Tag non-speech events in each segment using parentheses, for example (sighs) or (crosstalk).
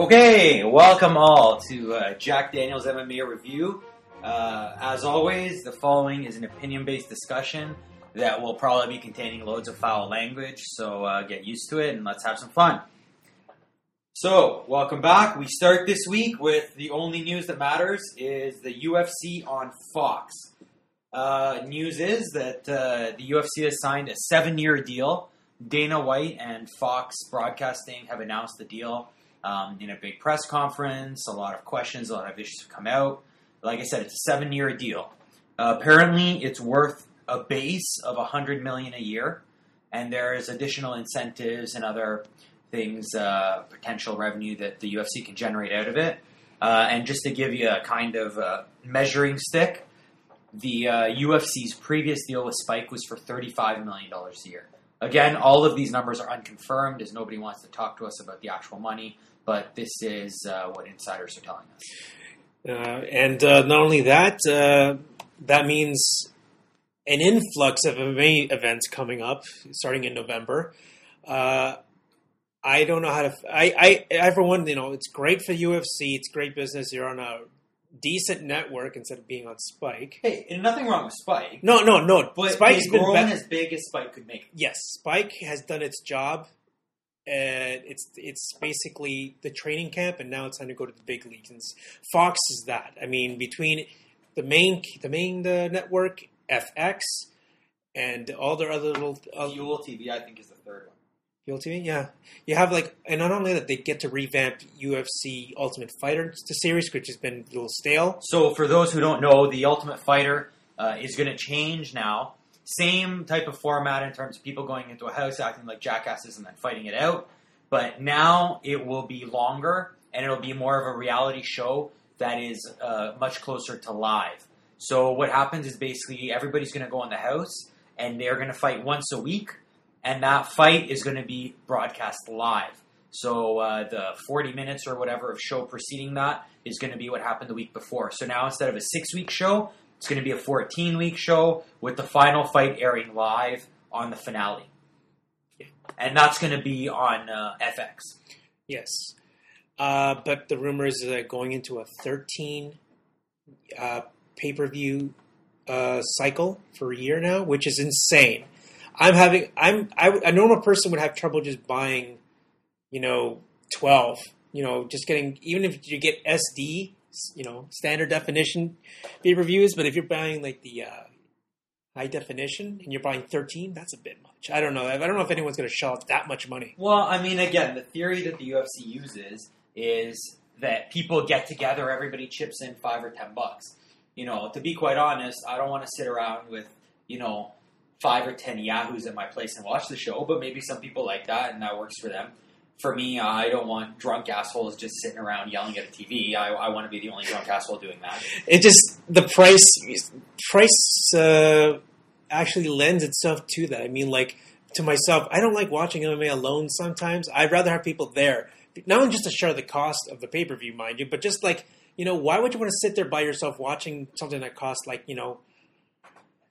Okay, welcome all to uh, Jack Daniels MMA review. Uh, as always, the following is an opinion-based discussion that will probably be containing loads of foul language. So uh, get used to it and let's have some fun. So, welcome back. We start this week with the only news that matters is the UFC on Fox. Uh, news is that uh, the UFC has signed a seven-year deal. Dana White and Fox Broadcasting have announced the deal um, in a big press conference. A lot of questions, a lot of issues have come out. Like I said, it's a seven-year deal. Uh, apparently, it's worth a base of a hundred million a year, and there's additional incentives and other things, uh, potential revenue that the UFC can generate out of it. Uh, and just to give you a kind of uh, measuring stick, the uh, UFC's previous deal with Spike was for $35 million a year. Again, all of these numbers are unconfirmed as nobody wants to talk to us about the actual money, but this is uh, what insiders are telling us. Uh, and uh, not only that, uh, that means an influx of MMA events coming up starting in November. Uh, I don't know how to. I, I, I, for one, you know, it's great for UFC. It's great business. You're on a decent network instead of being on Spike. Hey, and nothing wrong with Spike. No, no, no. But Spike's been grown be- as big as Spike could make. it. yes, Spike has done its job, and it's it's basically the training camp, and now it's time to go to the big leagues. And Fox is that. I mean, between the main the main the network FX and all their other little uh, Fuel TV, I think, is the third one. Fuel TV, yeah, you have like, and not only that, they get to revamp UFC Ultimate Fighter the series, which has been a little stale. So, for those who don't know, the Ultimate Fighter uh, is going to change now. Same type of format in terms of people going into a house acting like jackasses and then fighting it out. But now it will be longer and it'll be more of a reality show that is uh, much closer to live. So, what happens is basically everybody's going to go in the house and they're going to fight once a week, and that fight is going to be broadcast live. So uh, the 40 minutes or whatever of show preceding that is going to be what happened the week before. So now instead of a six week show, it's going to be a 14 week show with the final fight airing live on the finale. And that's going to be on uh, FX. Yes, uh, but the rumors are going into a 13 uh, pay per view uh, cycle for a year now, which is insane. I'm having I'm I, a normal person would have trouble just buying, you know, 12. You know, just getting even if you get SD, you know, standard definition pay per views, but if you're buying like the uh, high definition and you're buying 13, that's a bit much. I don't know. I don't know if anyone's going to shell out that much money. Well, I mean, again, the theory that the UFC uses is that people get together, everybody chips in five or ten bucks. You know, to be quite honest, I don't want to sit around with, you know, five or ten yahoos at my place and watch the show, but maybe some people like that and that works for them. For me, I don't want drunk assholes just sitting around yelling at a TV. I, I want to be the only drunk asshole doing that. it just the price price uh, actually lends itself to that. I mean, like to myself, I don't like watching MMA alone. Sometimes I'd rather have people there, not only just to share the cost of the pay per view, mind you, but just like you know, why would you want to sit there by yourself watching something that costs like you know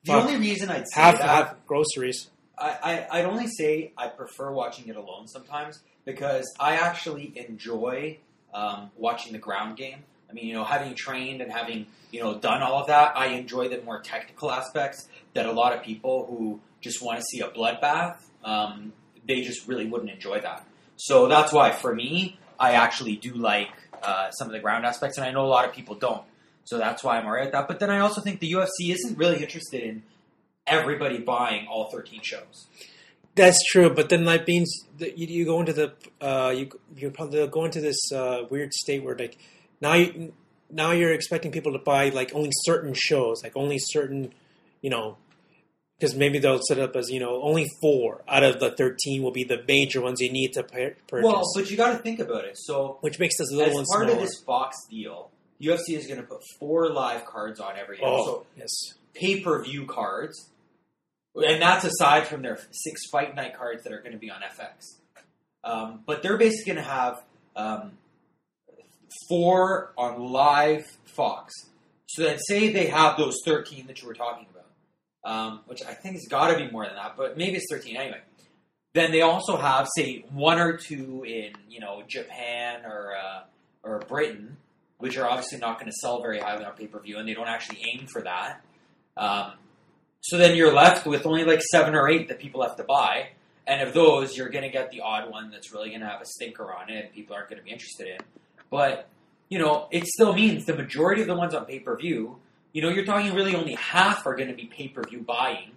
The only reason I'd say half that half groceries? I, I, I'd only say I prefer watching it alone sometimes because I actually enjoy um, watching the ground game. I mean, you know, having trained and having, you know, done all of that, I enjoy the more technical aspects that a lot of people who just want to see a bloodbath, um, they just really wouldn't enjoy that. So that's why, for me, I actually do like uh, some of the ground aspects, and I know a lot of people don't. So that's why I'm alright with that. But then I also think the UFC isn't really interested in everybody buying all 13 shows. That's true, but then that means that you, you go into the uh, you you probably go into this uh, weird state where like now you now you're expecting people to buy like only certain shows, like only certain you know because maybe they'll set up as you know only four out of the thirteen will be the major ones you need to purchase, Well, but you got to think about it. So, which makes this little as part smaller. of this Fox deal, UFC is going to put four live cards on every oh yes, pay per view cards, and that's aside from their six fight night cards that are going to be on FX. Um, but they're basically going to have um, four on live Fox. So then, say they have those thirteen that you were talking about, um, which I think has got to be more than that, but maybe it's thirteen anyway. then they also have, say, one or two in you know Japan or uh, or Britain, which are obviously not going to sell very highly on pay per view, and they don't actually aim for that. So then you're left with only like seven or eight that people have to buy, and of those, you're going to get the odd one that's really going to have a stinker on it, and people aren't going to be interested in. But you know, it still means the majority of the ones on pay per view, you know, you're talking really only half are going to be pay per view buying.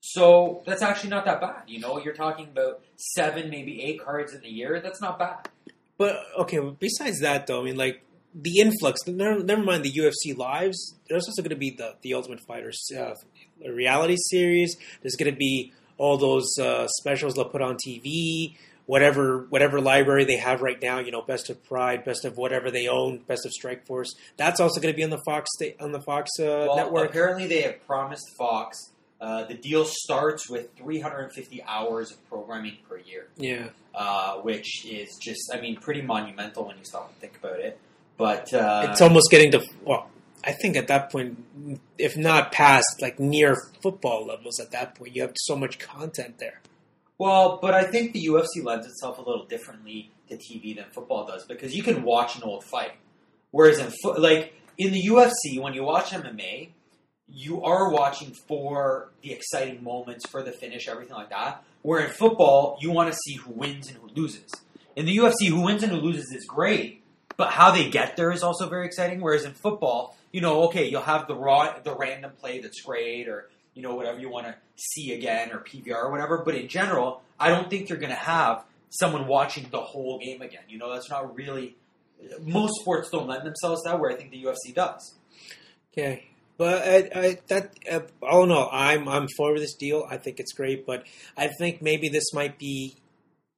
So that's actually not that bad. You know, you're talking about seven, maybe eight cards in a year. That's not bad. But okay, besides that though, I mean, like the influx. Never, never mind the UFC lives. There's also going to be the the Ultimate Fighter uh, reality series. There's going to be all those uh, specials they'll put on TV. Whatever whatever library they have right now, you know, Best of Pride, Best of whatever they own, Best of Strike Force. That's also going to be on the Fox on the Fox uh, well, network. Apparently, they have promised Fox. Uh, the deal starts with 350 hours of programming per year. Yeah, uh, which is just, I mean, pretty monumental when you stop and think about it. But uh, it's almost getting to well. I think at that point, if not past like near football levels, at that point you have so much content there. Well, but I think the UFC lends itself a little differently to TV than football does because you can watch an old fight, whereas in fo- like in the UFC, when you watch MMA, you are watching for the exciting moments, for the finish, everything like that. Where in football, you want to see who wins and who loses. In the UFC, who wins and who loses is great, but how they get there is also very exciting. Whereas in football, you know, okay, you'll have the raw, the random play that's great, or you know, whatever you want to see again, or PVR or whatever. But in general, I don't think you're going to have someone watching the whole game again. You know, that's not really. Most sports don't lend themselves that, where I think the UFC does. Okay, but I, I that uh, all in all, I'm I'm for this deal. I think it's great, but I think maybe this might be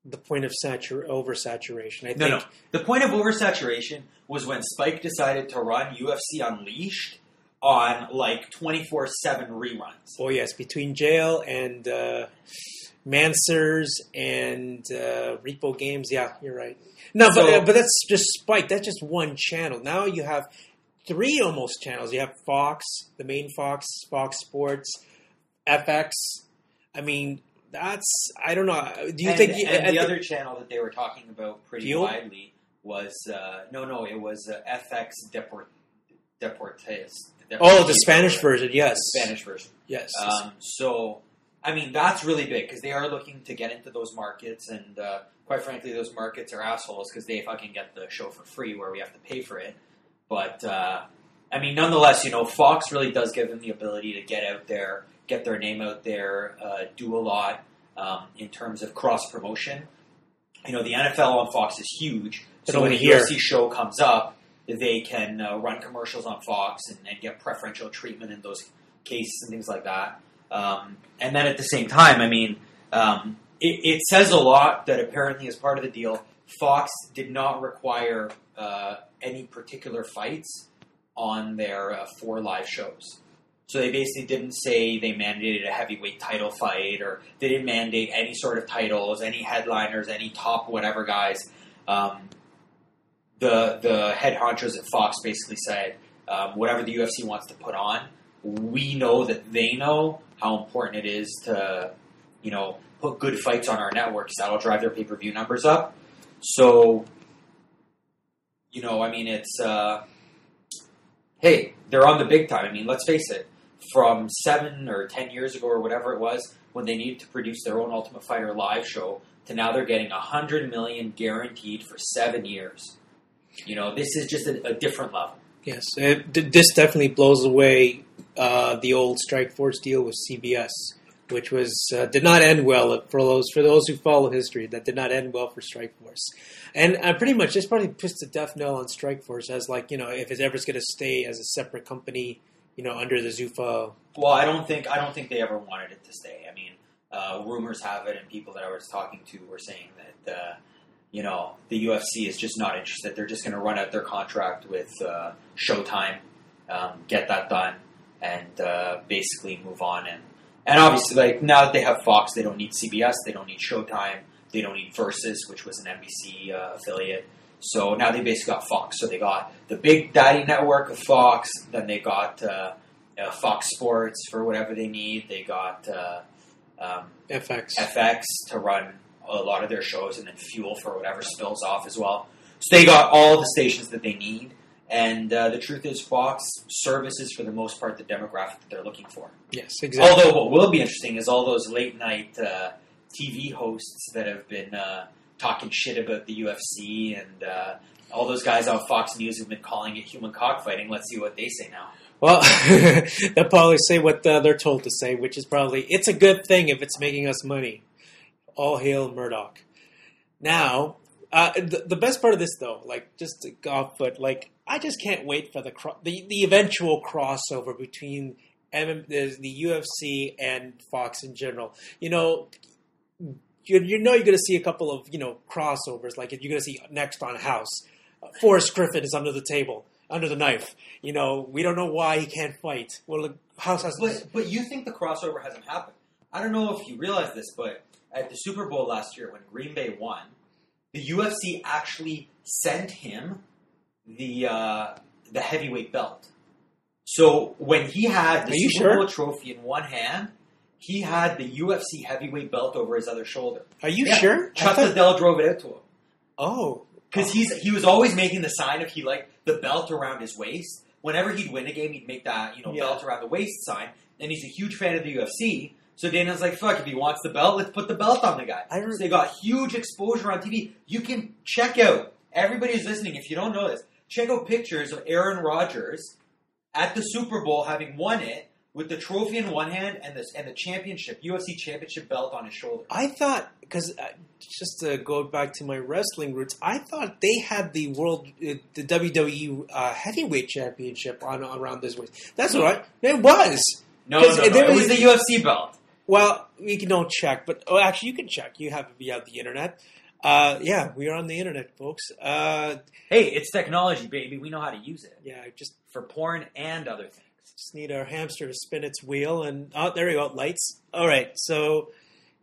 the point of satur- oversaturation. I No, think no. The point of oversaturation was when Spike decided to run UFC Unleashed on like 24 7 reruns. oh yes, between jail and uh, Manswers and uh, Repo Games, yeah, you're right. No, but uh, but that's just Spike. That's just one channel. Now you have three almost channels. You have Fox, the main Fox, Fox Sports, FX. I mean, that's I don't know. Do you and, think? and I the thi- other channel that they were talking about pretty widely was uh, no, no, it was uh, FX Deport, Deportes. Oh, the Spanish version. Yes, Spanish version. Yes. Um, so, I mean, that's really big because they are looking to get into those markets, and uh, quite frankly, those markets are assholes because they fucking get the show for free where we have to pay for it. But uh, I mean, nonetheless, you know, Fox really does give them the ability to get out there, get their name out there, uh, do a lot um, in terms of cross promotion. You know, the NFL on Fox is huge, so when a. UFC show comes up, they can uh, run commercials on Fox and, and get preferential treatment in those cases and things like that. Um, and then at the same time, I mean, um, it, it says a lot that apparently, as part of the deal, Fox did not require uh, any particular fights on their uh, four live shows. So they basically didn't say they mandated a heavyweight title fight, or they didn't mandate any sort of titles, any headliners, any top whatever guys. Um, the the head honchos at Fox basically said, um, whatever the UFC wants to put on, we know that they know how important it is to, you know, put good fights on our networks. That'll drive their pay per view numbers up. So, you know, I mean, it's uh, hey, they're on the big time. I mean, let's face it. From seven or ten years ago, or whatever it was, when they needed to produce their own Ultimate Fighter live show, to now they're getting a hundred million guaranteed for seven years. You know, this is just a, a different level. Yes, it, this definitely blows away uh, the old Strike Force deal with CBS, which was uh, did not end well for those for those who follow history. That did not end well for Strike Force, and uh, pretty much this probably puts the death knell on Strike Force as like you know if it's ever going to stay as a separate company, you know under the Zuffa. Well, I don't think I don't think they ever wanted it to stay. I mean, uh, rumors have it, and people that I was talking to were saying that uh, you know the UFC is just not interested. They're just going to run out their contract with uh, Showtime, um, get that done, and uh, basically move on. And and obviously, like now that they have Fox, they don't need CBS, they don't need Showtime, they don't need Versus, which was an NBC uh, affiliate. So now they basically got Fox. So they got the big daddy network of Fox. Then they got uh, uh, Fox Sports for whatever they need. They got uh, um, FX. FX to run a lot of their shows, and then fuel for whatever spills off as well. So they got all the stations that they need. And uh, the truth is, Fox services for the most part the demographic that they're looking for. yes, exactly. Although what will be interesting is all those late night uh, TV hosts that have been uh, talking shit about the UFC and uh, all those guys on Fox News have been calling it human cockfighting. Let's see what they say now. Well, (laughs) they'll probably say what uh, they're told to say, which is probably it's a good thing if it's making us money. All hail Murdoch. Now, uh, the, the best part of this, though, like just to go off foot, like I just can't wait for the cro- the, the eventual crossover between the, the UFC and Fox in general. You know, you, you know you're going to see a couple of you know crossovers. Like you're going to see next on House, uh, Forrest Griffin is under the table, under the knife. You know, we don't know why he can't fight. Well, the House has. But, but you think the crossover hasn't happened. I don't know if you realize this, but at the Super Bowl last year when Green Bay won, the UFC actually sent him the uh, the heavyweight belt. So when he had the Super sure? Bowl trophy in one hand, he had the UFC heavyweight belt over his other shoulder. Are you Yeah, sure? Chuck thought- Liddell drove it out to him oh, because he's he was always making the sign of he like the belt around his waist. Whenever he'd win a game, he'd make that you know Yeah. belt around the waist sign, and he's a huge fan of the UFC. So Dana's like, "Fuck, if he wants the belt, let's put the belt on the guy." I re- so they got huge exposure on TV. You can check out everybody who's listening. If you don't know this, check out pictures of Aaron Rodgers at the Super Bowl having won it with the trophy in one hand and this and the championship UFC championship belt on his shoulder. I thought because uh, just to go back to my wrestling roots, I thought they had the world, uh, the WWE uh, heavyweight championship on around this waist. That's I, it was. No, no, no, no. there it was was- the UFC belt. Well, we can don't check, but oh, actually, you can check. You have you have the internet. Uh, yeah, we are on the internet, folks. Uh, Hey, it's technology, baby. We know how to use it yeah, just for porn and other things. Just need our hamster to spin its wheel, and oh, there we go, lights. All right, so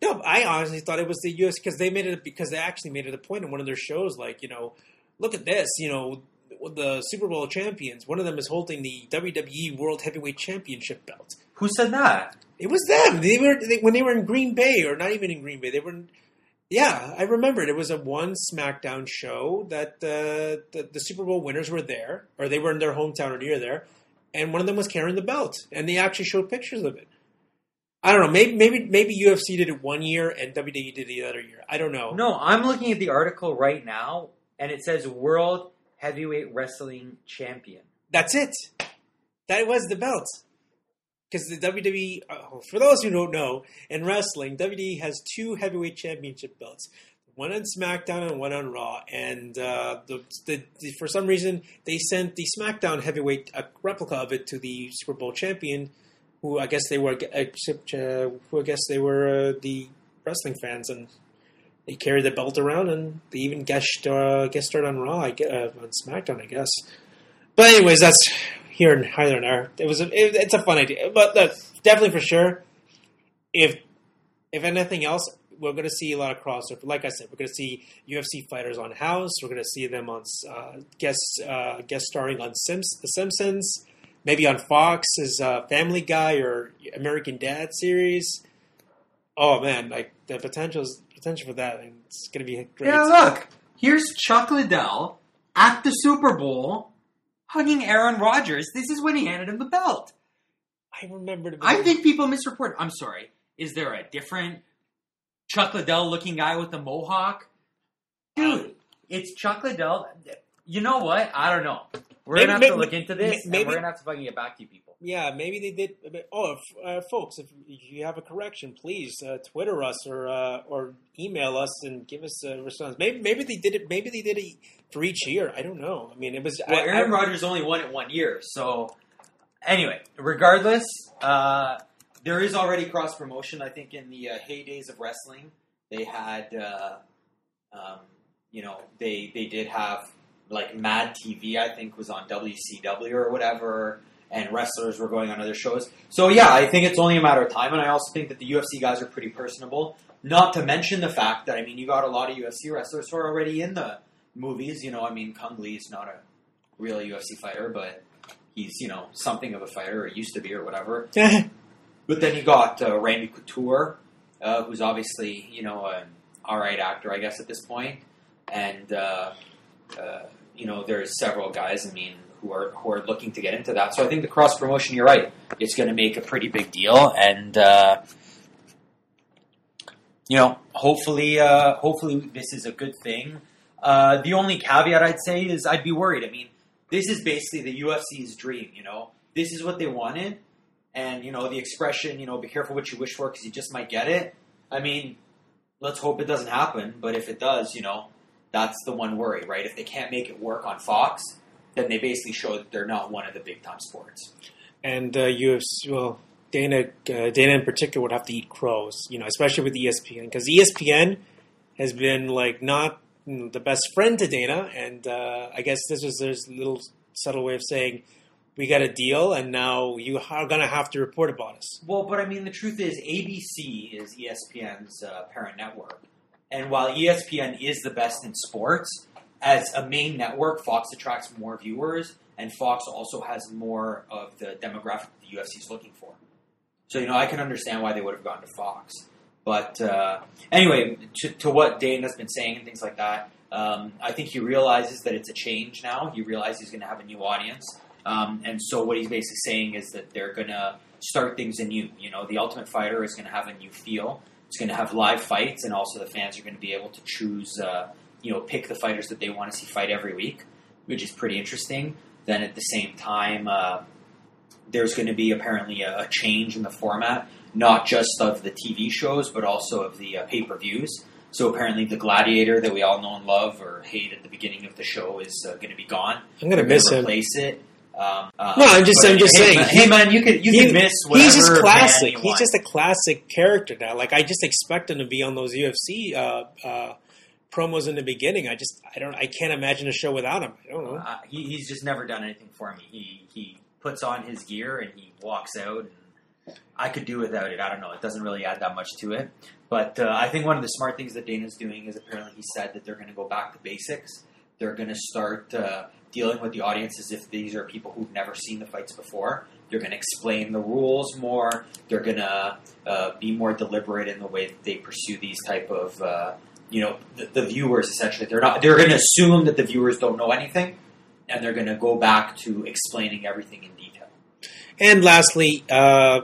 no, I honestly thought it was the US because they made it because they actually made it a point in one of their shows, like you know, look at this, you know, the Super Bowl champions. One of them is holding the WWE World Heavyweight Championship belt. Who said that? It was them. They were they, when they were in Green Bay, or not even in Green Bay. They were. In, yeah, I remembered. It was a one SmackDown show that uh, the the Super Bowl winners were there, or they were in their hometown or near there, and one of them was carrying the belt, and they actually showed pictures of it. I don't know. Maybe maybe maybe UFC did it one year and WWE did it the other year. I don't know. No, I'm looking at the article right now, and it says World Heavyweight Wrestling Champion. That's it. That was the belt. Because the WWE, uh, for those who don't know, in wrestling, WWE has two heavyweight championship belts. One on SmackDown and one on Raw. And uh, the, the, the, for some reason, they sent the SmackDown heavyweight a replica of it to the Super Bowl champion, who I guess they were, except, uh, who I guess they were uh, the wrestling fans, and they carried the belt around, and they even guest uh, guest starred on Raw, I guess, uh, on SmackDown, I guess. But anyways, that's here and here and there. It was a, it, it's a fun idea, but definitely for sure. If if anything else, we're going to see a lot of crossover. Like I said, we're going to see UFC fighters on House. We're going to see them on uh, guest uh, guest starring on Sims, The Simpsons, maybe on Fox as uh, Family Guy or American Dad series. Oh man, like the potential potential for that, it's going to be great. Yeah, look. Here's Chuck Liddell at the Super Bowl hugging Aaron Rodgers. This is when he handed him the belt. I remember. I think people misreport. I'm sorry. Is there a different Chuck Liddell looking guy with the mohawk? Dude, it's Chuck Liddell. You know what? I don't know. We're Maybe- gonna have maybe- to look into this, maybe- we're gonna have to fucking get back to you people. Yeah, maybe they did. Oh, if, uh, folks, if you have a correction, please uh, Twitter us or uh, or email us and give us a response. Maybe maybe they did it. Maybe they did it for each year. I don't know. I mean, it was. Well, I, Aaron Rodgers only won it one year, so anyway, regardless, uh, there is already cross promotion. I think in the uh, heydays of wrestling, they had, uh, um, you know, they they did have like Mad TV. I think was on WCW or whatever, and wrestlers were going on other shows. So yeah, I think it's only a matter of time, and I also think that the UFC guys are pretty personable. Not to mention the fact that I mean, you got a lot of UFC wrestlers who are already in the movies. You know, I mean, Cung Le is not a real UFC fighter, but he's you know something of a fighter, or used to be, or whatever. (laughs) But then you got uh, Randy Couture, uh, who's obviously you know an all right actor, I guess at this point. point, and uh, uh, you know there's several guys. I mean. Who are, who are looking to get into that. So I think the cross promotion, you're right, it's going to make a pretty big deal. And, uh, you know, hopefully, uh, hopefully this is a good thing. The only caveat I'd say is I'd be worried. I mean, this is basically the UFC's dream. You know, this is what they wanted, and you know the expression, you know, be careful what you wish for because you just might get it. I mean, let's hope it doesn't happen. But if it does, you know, that's the one worry, right? If they can't make it work on Fox, then they basically show that they're not one of the big time sports. And uh, UFC, well, Dana, uh, Dana in particular would have to eat crows, you know, especially with ESPN because ESPN has been like not the best friend to Dana, and uh, I guess this was his little subtle way of saying we got a deal, and now you are going to have to report about us. Well, but I mean, the truth is, ABC is ESPN's uh, parent network, and while ESPN is the best in sports, as a main network, Fox attracts more viewers, and Fox also has more of the demographic the UFC is looking for. So, you know, I can understand why they would have gone to Fox. But uh, anyway, to, to what Dana's been saying and things like that, um, I think he realizes that it's a change now. He realizes he's going to have a new audience. Um, and so what he's basically saying is that they're going to start things anew. You know, the Ultimate Fighter is going to have a new feel. It's going to have live fights, and also the fans are going to be able to choose, uh, you know, pick the fighters that they want to see fight every week, which is pretty interesting. Then at the same time, uh, there's going to be apparently a, a change in the format, not just of the TV shows, but also of the uh, pay per views. So apparently, the Gladiator that we all know and love or hate at the beginning of the show is uh, going to be gone. I'm going to miss gonna him. Replace it. Um, uh, No, I'm just- I'm just hey, saying, Man, hey man, you could you He- can miss. Whatever he's just classic. He's just a classic character now. Like I just expect him to be on those UFC uh, uh, promos in the beginning. I just I don't I can't imagine a show without him. I don't know. Uh, he, he's just never done anything for me. He he puts on his gear and he walks out. And I could do without it. I don't know. It doesn't really add that much to it. But uh, I think one of the smart things that Dana's doing is apparently he said that they're going to go back to basics. They're going to start uh, dealing with the audience as if these are people who've never seen the fights before. They're going to explain the rules more. They're going to uh, be more deliberate in the way that they pursue these type of, uh, you know, the, the viewers. Essentially, they're not. They're going to assume that the viewers don't know anything, and they're going to go back to explaining everything in detail. And lastly, uh,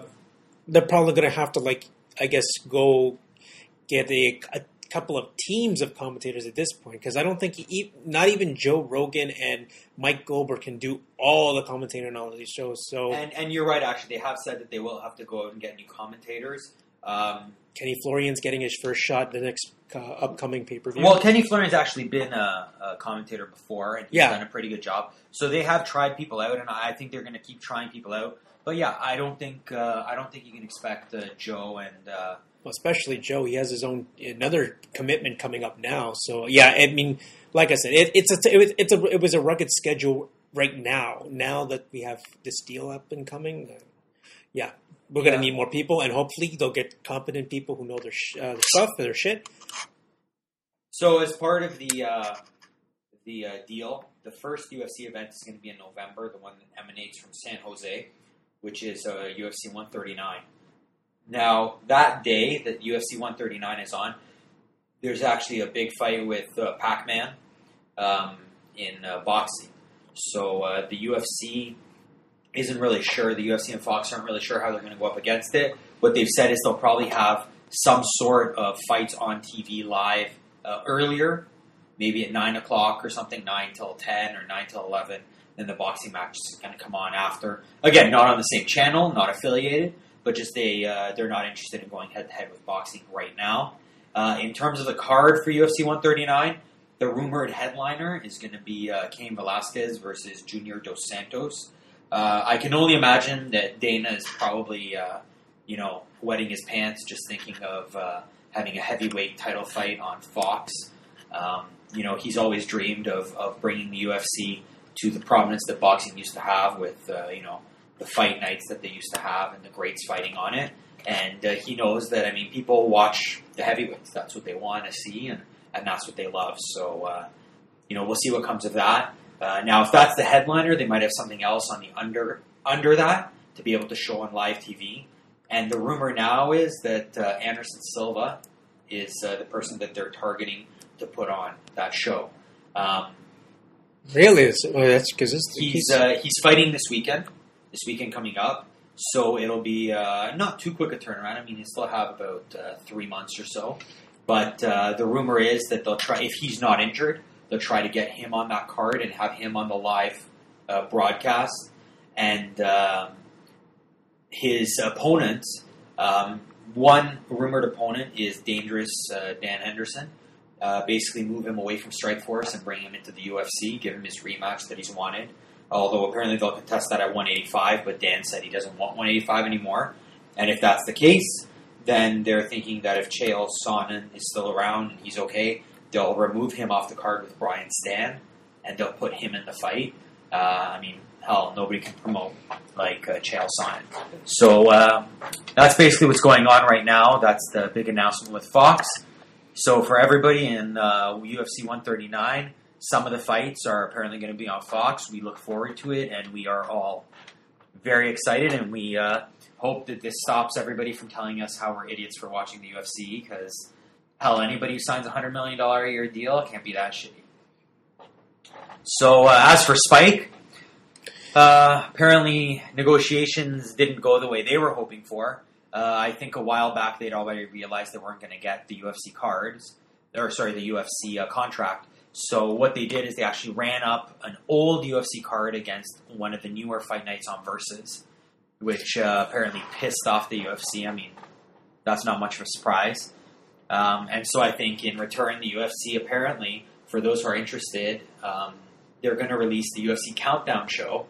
they're probably going to have to like I guess go get a, a couple of teams of commentators at this point because I don't think e not even Joe Rogan and Mike Goldberg can do all the commentating on all of these shows. So And and you're right. Actually, they have said that they will have to go out and get new commentators. Um, Kenny Florian's getting his first shot the next uh, upcoming pay per view. Well, Kenny Florian's actually been a, a commentator before, and he's Yeah. done a pretty good job. So they have tried people out, and I think they're going to keep trying people out. But yeah, I don't think uh, I don't think you can expect uh, Joe and uh, especially Joe. He has his own another commitment coming up now. So yeah, I mean, like I said, it, it's a it was, it's a it was a rugged schedule right now. Now that we have this deal up and coming, uh, yeah, we're gonna Yeah. need more people, and hopefully they'll get competent people who know their sh- uh, stuff, their shit. So, as part of the uh, the uh, deal, the first UFC event is going to be in November, the one that emanates from San Jose, which is uh, UFC 139. Now, that day that UFC 139 is on, there's actually a big fight with uh, Pac Man um, in uh, boxing. So, uh, the UFC isn't really sure. The UFC and Fox aren't really sure how they're going to go up against it. What they've said is they'll probably have some sort of fights on TV live uh, earlier, maybe at nine o'clock or something, nine till ten or nine till eleven. Then the boxing match is going to come on after. Again, not on the same channel, not affiliated, but just they uh, they're not interested in going head to head with boxing right now. Uh, in terms of the card for UFC 139, the rumored headliner is going to be uh, Cain Velasquez versus Junior Dos Santos. Uh, I can only imagine that Dana is probably, uh, you know, wetting his pants just thinking of uh, having a heavyweight title fight on Fox. Um, you know, he's always dreamed of, of bringing the UFC to the prominence that boxing used to have with, uh, you know, the fight nights that they used to have and the greats fighting on it. And uh, he knows that, I mean, people watch the heavyweights. That's what they want to see, and, and that's what they love. So, uh, you know, we'll see what comes of that. Uh, now, if that's the headliner, they might have something else on the under under that to be able to show on live TV. And the rumor now is that uh, Anderson Silva is uh, the person that they're targeting to put on that show. Um, Really? It's, well, that's because he's uh, he's fighting this weekend. This weekend coming up, so it'll be uh, not too quick a turnaround. I mean, he'll still have about uh, three months or so. But uh, the rumor is that they'll try if he's not injured, they'll try to get him on that card and have him on the live uh, broadcast. And um, his opponent, um, one rumored opponent, is Dangerous uh, Dan Henderson. Uh, basically, move him away from Strikeforce and bring him into the UFC, give him his rematch that he's wanted. Although apparently they'll contest that at 185, but Dan said he doesn't want 185 anymore. And if that's the case, then they're thinking that if Chael Sonnen is still around and he's okay, they'll remove him off the card with Brian Stann, and they'll put him in the fight. Uh, I mean, hell, nobody can promote like uh, Chael Sonnen. So uh, that's basically what's going on right now. That's the big announcement with Fox. So for everybody in uh, UFC 139, some of the fights are apparently going to be on Fox. We look forward to it, and we are all very excited, and we uh, hope that this stops everybody from telling us how we're idiots for watching the UFC. Because hell, anybody who signs a hundred million dollar a year deal can't be that shitty. So uh, as for Spike, uh, apparently negotiations didn't go the way they were hoping for. Uh, I think a while back they'd already realized they weren't going to get the UFC cards, or sorry, the UFC uh, contract. So what they did is they actually ran up an old UFC card against one of the newer fight nights on Versus, which uh, apparently pissed off the UFC. I mean, that's not much of a surprise. Um, and so I think in return, the UFC apparently, for those who are interested, um, they're going to release the UFC Countdown show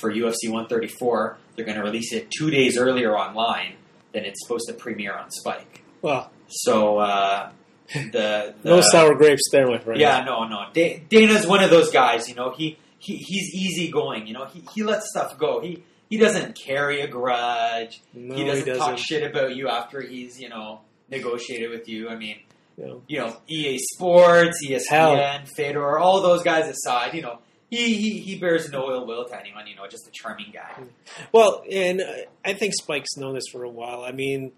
for UFC 134. They're going to release it two days earlier online than it's supposed to premiere on Spike. Well, So uh, the, the no sour grapes there, with friend. yeah, no, no. Da- Dana's one of those guys. You know, he, he he's easygoing. You know, he he lets stuff go. He he doesn't carry a grudge. no, he doesn't talk shit about you after he's you know negotiated with you. I mean, You know, you know, EA Sports, ESPN, Hell. Fedor, all those guys aside, you know, he, he, he bears no ill will to anyone, you know, just a charming guy. Well, and uh, I think Spike's known this for a while. I mean,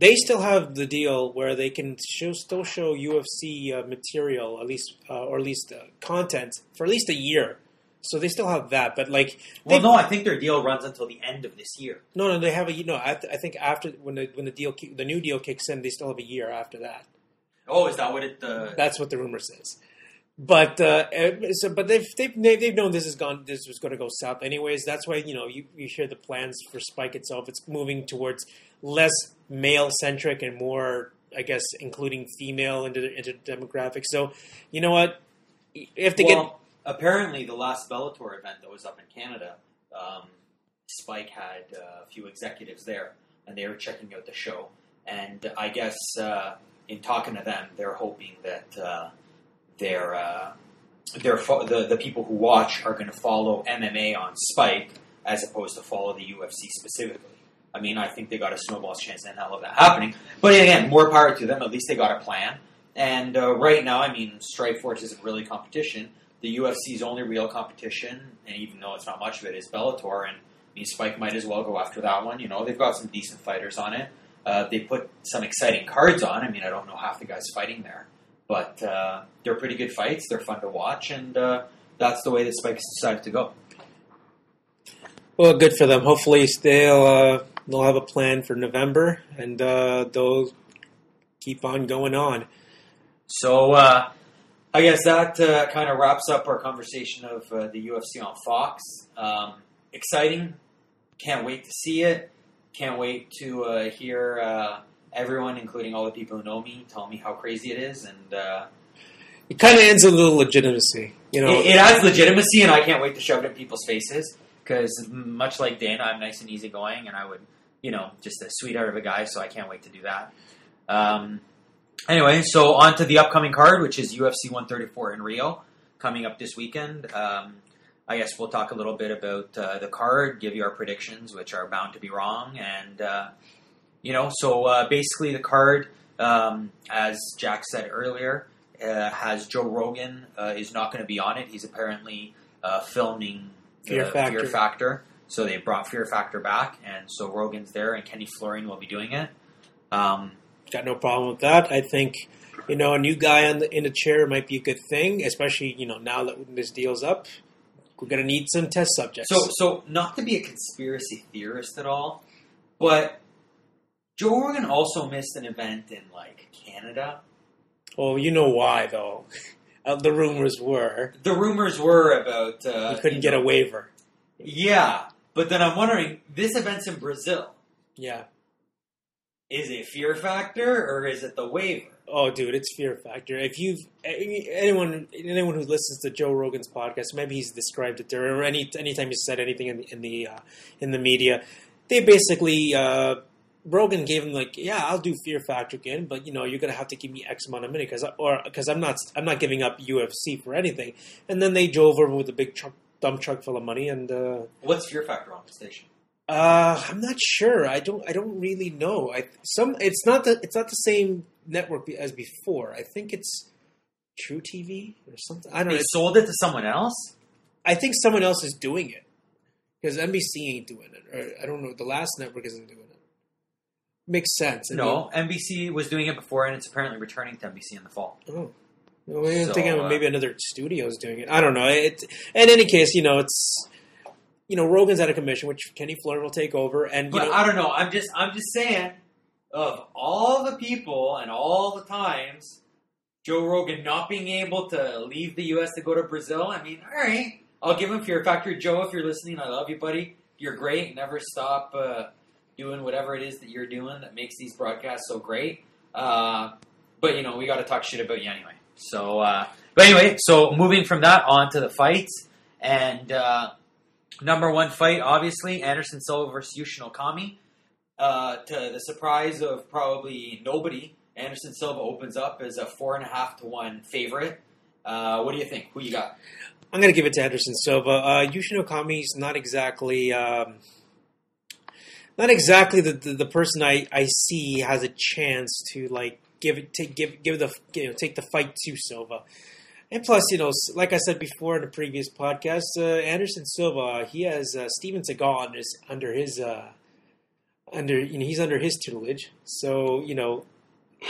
they still have the deal where they can show, still show UFC uh, material, at least, uh, or at least uh, content for at least a year. So they still have that. But like, Well, no, I think their deal runs until the end of this year. no, no, they have a you know. I, th- I think after when the when the deal the new deal kicks in, they still have a year after that. Oh, is that what it? Uh, That's what the rumor says. But uh, so, but they've, they've they've known this is gone. This was going to go south anyways. That's why you know you, you hear the plans for Spike itself. It's moving towards less male centric and more, I guess, including female into the, into the demographic. So, you know what? If they well, apparently, the last Bellator event that was up in Canada, um, Spike had uh, a few executives there, and they were checking out the show. And I guess uh, in talking to them, they're hoping that uh, their uh, their fo- the the people who watch are going to follow MMA on Spike as opposed to follow the UFC specifically. I mean, I think they got a snowball's chance in hell of that happening. But again, more power to them. At least they got a plan. And uh, right now, I mean, Strikeforce isn't really competition. The UFC's only real competition, and even though it's not much of it, is Bellator. And I mean, Spike might as well go after that one. You know, they've got some decent fighters on it. Uh, they put some exciting cards on. I mean, I don't know half the guys fighting there, but uh, they're pretty good fights. They're fun to watch, and uh, that's the way that Spike's decided to go. well, good for them. Hopefully, they'll uh, they'll have a plan for November, and uh, they'll keep on going on. So uh, I guess that uh, kind of wraps up our conversation of uh, the UFC on Fox. Um, exciting. Can't wait to see it. Can't wait to uh, hear uh, everyone, including all the people who know me, tell me how crazy it is. And uh, It kind of ends a little legitimacy, you know. it, it has legitimacy, and I can't wait to shove it in people's faces. Because much like Dana, I'm nice and easygoing, and I would, you know, just a sweetheart of a guy. So I can't wait to do that. Um, anyway, so on to the upcoming card, which is UFC 134 in Rio, coming up this weekend. Um, I guess we'll talk a little bit about uh, the card, give you our predictions, which are bound to be wrong, and uh, you know, so uh, basically the card, um, as Jack said earlier, uh, has Joe Rogan uh, is not going to be on it. He's apparently uh, filming Fear Factor. Fear Factor. So they brought Fear Factor back, and so Rogan's there, and Kenny Florian will be doing it. Um, Got no problem with that. I think you know a new guy on the, in the chair might be a good thing, especially you know now that this deal's up. We're gonna need some test subjects. so, so not to be a conspiracy theorist at all, but Joe Rogan also missed an event in like Canada. well, you know why though. (laughs) Uh, the rumors were The rumors were about uh, he couldn't get know- a waiver. Yeah, but then I'm wondering, this event's in Brazil. Yeah. Is it Fear Factor or is it the waiver? Oh, dude, it's Fear Factor. If you've anyone anyone who listens to Joe Rogan's podcast, maybe he's described it there, or any anytime he said anything in the in the, uh, in the media, they basically uh, Rogan gave him like, yeah, I'll do Fear Factor again, but you know, you're gonna have to give me X amount of money because or because I'm not I'm not giving up UFC for anything. And then they drove over with a big truck, dump truck full of money, and uh, What's Fear Factor on the station? uh, I'm not sure. I don't. I don't really know. I some. It's not the. It's not the same network as before. I think it's True TV or something. I don't know. They sold it to someone else? I think someone else is doing it because NBC ain't doing it, or I don't know. The last network isn't doing it. Makes sense. I No, NBC was doing it before and it's apparently returning to NBC in the fall. mean, oh. Well, I'm So, thinking uh, maybe another studio is doing it. I don't know. It, in any case, you know, it's you know Rogan's out of commission, which Kenny Florian will take over, and But know, I don't know. I'm just I'm just saying of all the people and all the times Joe Rogan not being able to leave the US to go to Brazil, I mean, all right. I'll give him Fear Factor. Joe, if you're listening, I love you, buddy. You're great. Never stop uh, doing whatever it is that you're doing that makes these broadcasts so great. Uh, but you know, we got to talk shit about you anyway. So, uh, but anyway, so moving from that on to the fights and uh, number one fight, obviously Anderson Silva versus Yushin Okami. Uh, to the surprise of probably nobody, Anderson Silva opens up as a four and a half to one favorite. Uh, what do you think? Who you got? I'm going to give it to Anderson Silva. Uh, Yushin Okami's not exactly, um, not exactly the, the, the person I, I see has a chance to like give it take give give the you know take the fight to Silva. And plus, you know, like I said before in the previous podcast, uh, Anderson Silva he has uh, Steven Seagal under his, under his uh, under you know he's under his tutelage. So you know (sighs)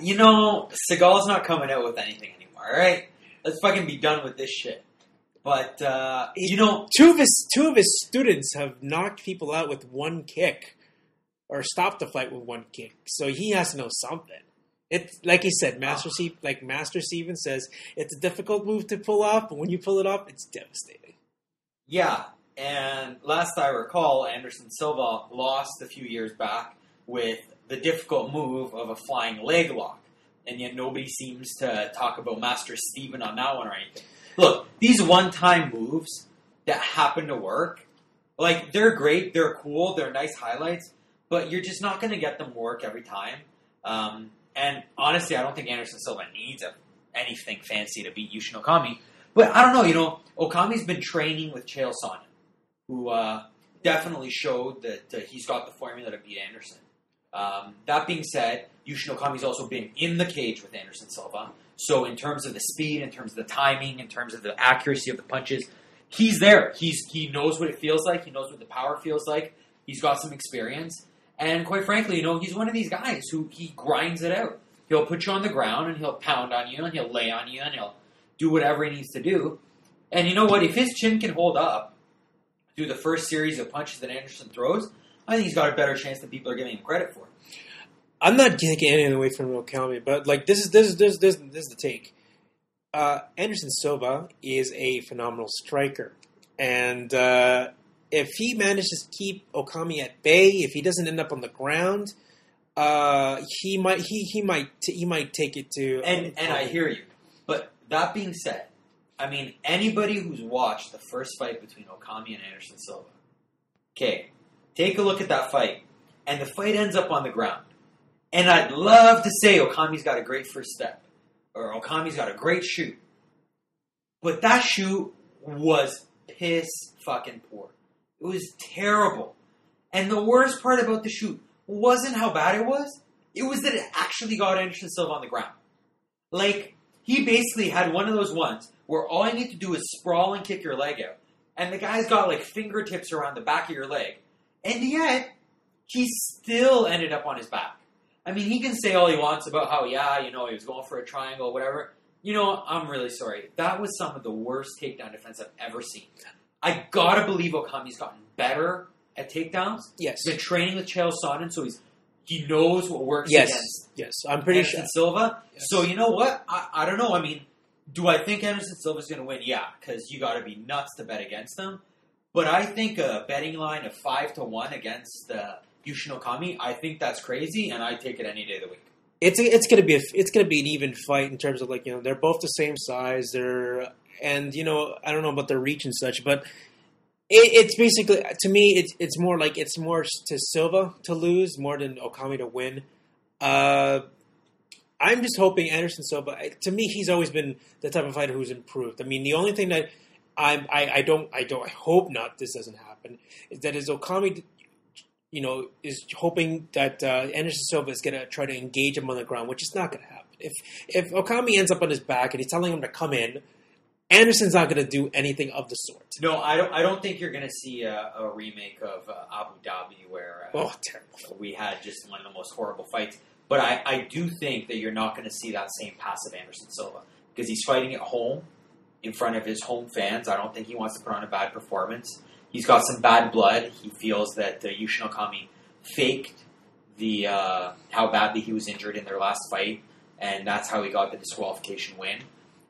You know, Seagal's not coming out with anything anymore. All right, let's fucking be done with this shit. But uh, you know, two of his two of his students have knocked people out with one kick, or stopped the fight with one kick. So he has to know something. It's like he said, Master Steve, like Master Steven says, it's a difficult move to pull off, but when you pull it off, it's devastating. Yeah, and last I recall, Anderson Silva lost a few years back with the difficult move of a flying leg lock, and yet nobody seems to talk about Master Steven on that one or anything. Look, these one-time moves that happen to work, like they're great, they're cool, they're nice highlights, but you're just not going to get them work every time. Um, and honestly, I don't think Anderson Silva needs a, anything fancy to beat Yushin Okami. But I don't know, you know, Okami's been training with Chael Sonnen, who uh, definitely showed that uh, he's got the formula to beat Anderson. Um, that being said, Yushin Okami's also been in the cage with Anderson Silva. So in terms of the speed, in terms of the timing, in terms of the accuracy of the punches, he's there. He's he knows what it feels like. He knows what the power feels like. He's got some experience. And quite frankly, you know, he's one of these guys who he grinds it out. He'll put you on the ground and he'll pound on you and he'll lay on you and he'll do whatever he needs to do. And you know what? If his chin can hold up through the first series of punches that Anderson throws, I think he's got a better chance than people are giving him credit for. I'm not taking anything away from Okami, but like this is this is this this, this is the take. Uh, Anderson Silva is a phenomenal striker, and uh, if he manages to keep Okami at bay, if he doesn't end up on the ground, uh, he might he he might t- he might take it to And and I hear you. But that being said, I mean anybody who's watched the first fight between Okami and Anderson Silva, okay, take a look at that fight, and the fight ends up on the ground. And I'd love to say Okami's got a great first step, or Okami's got a great shoot, but that shoot was piss fucking poor. It was terrible. And the worst part about the shoot wasn't how bad it was. It was that it actually got Anderson Silva on the ground. Like, he basically had one of those ones where all you need to do is sprawl and kick your leg out. and the guy's got like fingertips around the back of your leg, and yet he still ended up on his back. I mean, he can say all he wants about how, yeah, you know, he was going for a triangle, whatever. You know, I'm really sorry. That was some of the worst takedown defense I've ever seen. I gotta believe Okami's gotten better at takedowns. Yes. He's been training with Chael Sonnen, so he's he knows what works Yes. against Yes. I'm pretty sure. Anderson sure. Silva. Yes. So you know what? I, I don't know. I mean, do I think Anderson Silva's going to win? Yeah, because you got to be nuts to bet against them. But I think a betting line of five to one against uh, Yushin Okami, I think that's crazy, and I take it any day of the week. It's it's gonna be a, it's gonna be an even fight in terms of like you know they're both the same size. They're and you know I don't know about their reach and such, but it, it's basically to me it's it's more like it's more to Silva to lose more than Okami to win. Uh, I'm just hoping Anderson Silva. To me, he's always been the type of fighter who's improved. I mean, the only thing that I'm, I I don't I don't I hope not this doesn't happen is that is Okami you know, is hoping that uh, Anderson Silva is going to try to engage him on the ground, which is not going to happen. If if Okami ends up on his back and he's telling him to come in, Anderson's not going to do anything of the sort. No, I don't. I don't think you're going to see a, a remake of uh, Abu Dhabi where uh, Oh, terrible! we had just one of the most horrible fights. But I, I do think that you're not going to see that same passive Anderson Silva because he's fighting at home in front of his home fans. I don't think he wants to put on a bad performance. He's got some bad blood. He feels that uh, Yushin Okami faked the uh, how badly he was injured in their last fight, and that's how he got the disqualification win.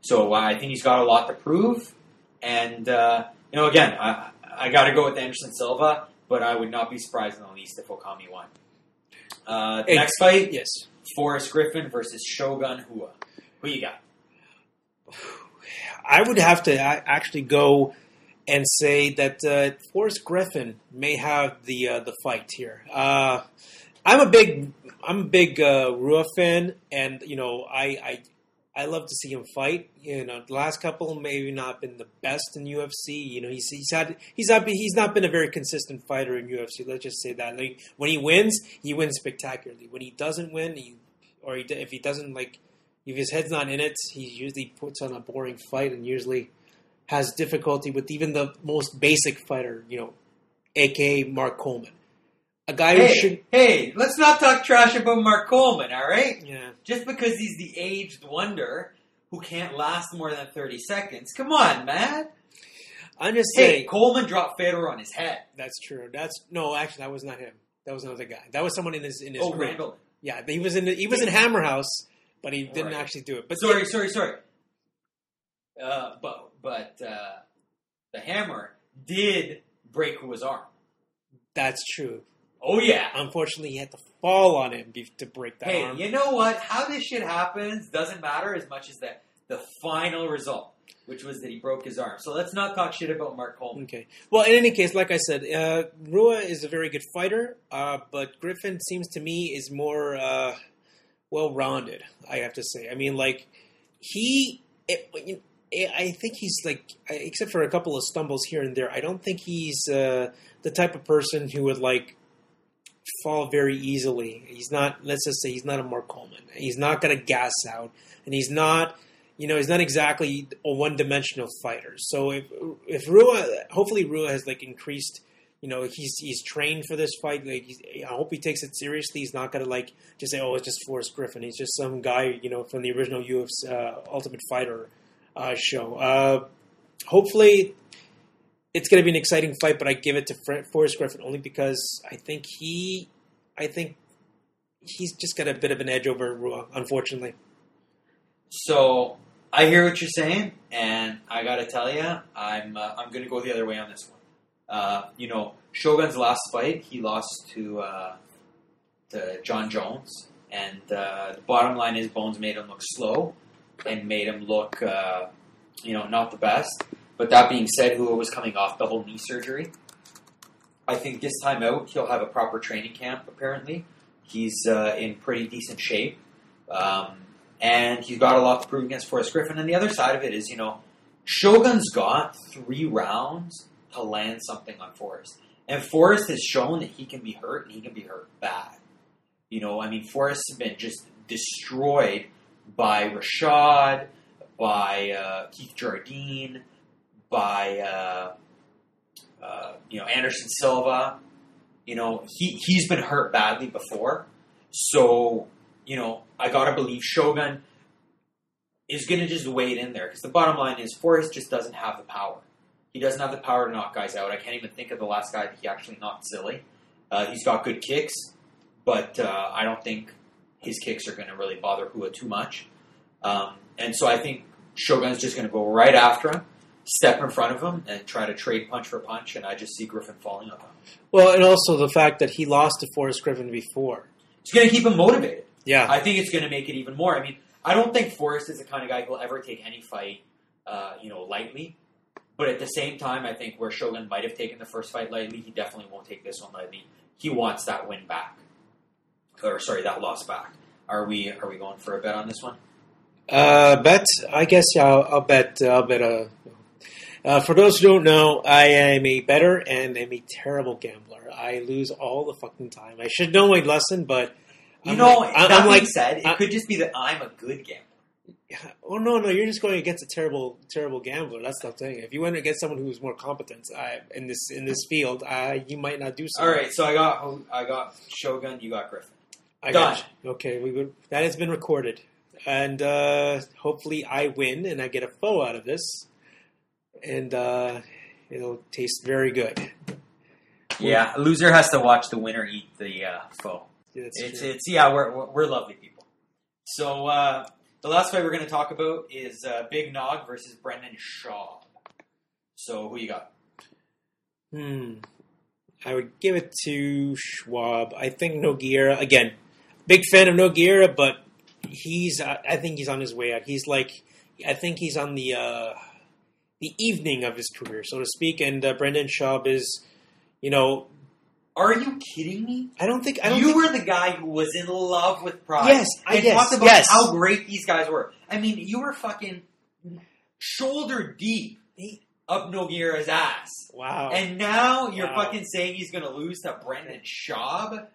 So uh, I think he's got a lot to prove. And uh, you know, again, I, I got to go with Anderson Silva, but I would not be surprised in the least if Okami won. Uh, the Hey. next fight, Yes, Forrest Griffin versus Shogun Rua. Who you got? (sighs) I would have to actually go and say that uh, Forrest Griffin may have the uh, the fight here. Uh, I'm a big I'm a big uh, Rua fan, and you know I, I I love to see him fight. You know, the last couple maybe not been the best in UFC. You know, he's he's had he's not he's not been a very consistent fighter in UFC. Let's just say that. Like when he wins, he wins spectacularly. When he doesn't win, he or he, if he doesn't like if his head's not in it, he usually puts on a boring fight and usually has difficulty with even the most basic fighter, you know, aka Mark Coleman. A guy who Hey, should hey, let's not talk trash about Mark Coleman, all right? yeah. Just because he's the aged wonder who can't last more than 30 seconds. Come on, man. I'm just Hey, saying Coleman dropped Fedor on his head. that's true. That's no, actually that was not him. That was another guy. That was someone in his in his Oh, group. Randall. Yeah, he was in he was in Hammer House, but he didn't Right. actually do it. But sorry, sorry, sorry. Uh, but but uh, the hammer did break Rua's arm. that's true. Oh yeah. Unfortunately, he had to fall on him be- to break that Hey, arm. you know what? How this shit happens doesn't matter as much as that the final result, which was that he broke his arm. So let's not talk shit about Mark Coleman. Okay. Well, in any case, like I said, uh, Rua is a very good fighter, uh, but Griffin seems to me is more uh, well-rounded. I have to say. I mean, like he, it, I think he's like, except for a couple of stumbles here and there, I don't think he's uh, the type of person who would like fall very easily. He's not. Let's just say he's not a Mark Coleman. He's not going to gas out, and he's not. You know, he's not exactly a one-dimensional fighter. So if if Rua, hopefully Rua has like increased. You know, he's he's trained for this fight. Like, I hope he takes it seriously. He's not going to like just say, "Oh, it's just Forrest Griffin." He's just some guy, you know, from the original UFC uh, Ultimate Fighter uh, show. Uh, hopefully, it's going to be an exciting fight. But I give it to Fre- Forrest Griffin only because I think he, I think he's just got a bit of an edge over Rua, unfortunately. So I hear what you're saying, and I gotta tell you, I'm uh, I'm gonna go the other way on this one. Uh, you know, Shogun's last fight, he lost to uh, to Jon Jones, and uh, the bottom line is Bones made him look slow and made him look, uh, you know, not the best. But that being said, Rua was coming off double knee surgery. I think this time out, he'll have a proper training camp. Apparently, he's uh, in pretty decent shape. Um, and he's got a lot to prove against Forrest Griffin. And the other side of it is, you know, Shogun's got three rounds to land something on Forrest. And Forrest has shown that he can be hurt, and he can be hurt bad. You know, I mean, Forrest has been just destroyed by Rashad, by uh, Keith Jardine, by uh, uh, you know Anderson Silva. You know he he's been hurt badly before, so you know I gotta believe Shogun is gonna just wait in there because the bottom line is Forrest just doesn't have the power. He doesn't have the power to knock guys out. I can't even think of the last guy that he actually knocked silly. Uh, he's got good kicks, but uh, I don't think his kicks are going to really bother Rua too much. Um, and so I think Shogun's just going to go right after him, step in front of him, and try to trade punch for punch. And I just see Griffin falling on him. Well, and also the fact that he lost to Forrest Griffin before. It's going to keep him motivated. Yeah. I think it's going to make it even more. I mean, I don't think Forrest is the kind of guy who will ever take any fight, uh, you know, lightly. But at the same time, I think where Shogun might have taken the first fight lightly, he definitely won't take this one lightly. He wants that win back, or sorry, that loss back. Are we are we going for a bet on this one? Uh, bet. I guess yeah, I'll, I'll bet. I'll bet. Uh, uh, for those who don't know, I am a better and am a terrible gambler. I lose all the fucking time. I should know my lesson, but You I'm know, like- that I'm being like- said, it I- could just be that I'm a good gambler. Oh no, no! You're just going against a terrible, terrible gambler. That's the thing. If you went against someone who's more competent I, in this in this field, uh, you might not do so. All right, so I got I got Shogun, you got Griffin. I Done. got you. Okay, we would, that has been recorded, and uh, hopefully I win and I get a pho out of this, and uh, it'll taste very good. Yeah, a loser has to watch the winner eat the uh, pho. That's It's true. it's yeah, we're we're, we're lovely people. So uh, the last fight we're going to talk about is uh, Big Nog versus Brendan Schaub. So who you got? Hmm. I would give it to Schaub. I think Nogueira again. Big fan of Nogueira, but he's. Uh, I think he's on his way out. He's like. I think he's on the uh, the evening of his career, so to speak. And uh, Brendan Schaub is, you know, Are you kidding me? I don't think I don't. you think, were the guy who was in love with Pride. Yes, I and guess, talked about yes. how great these guys were. I mean, you were fucking shoulder deep up Nogueira's ass. wow. And now you're Wow. fucking saying he's going to lose to Brendan Schaub?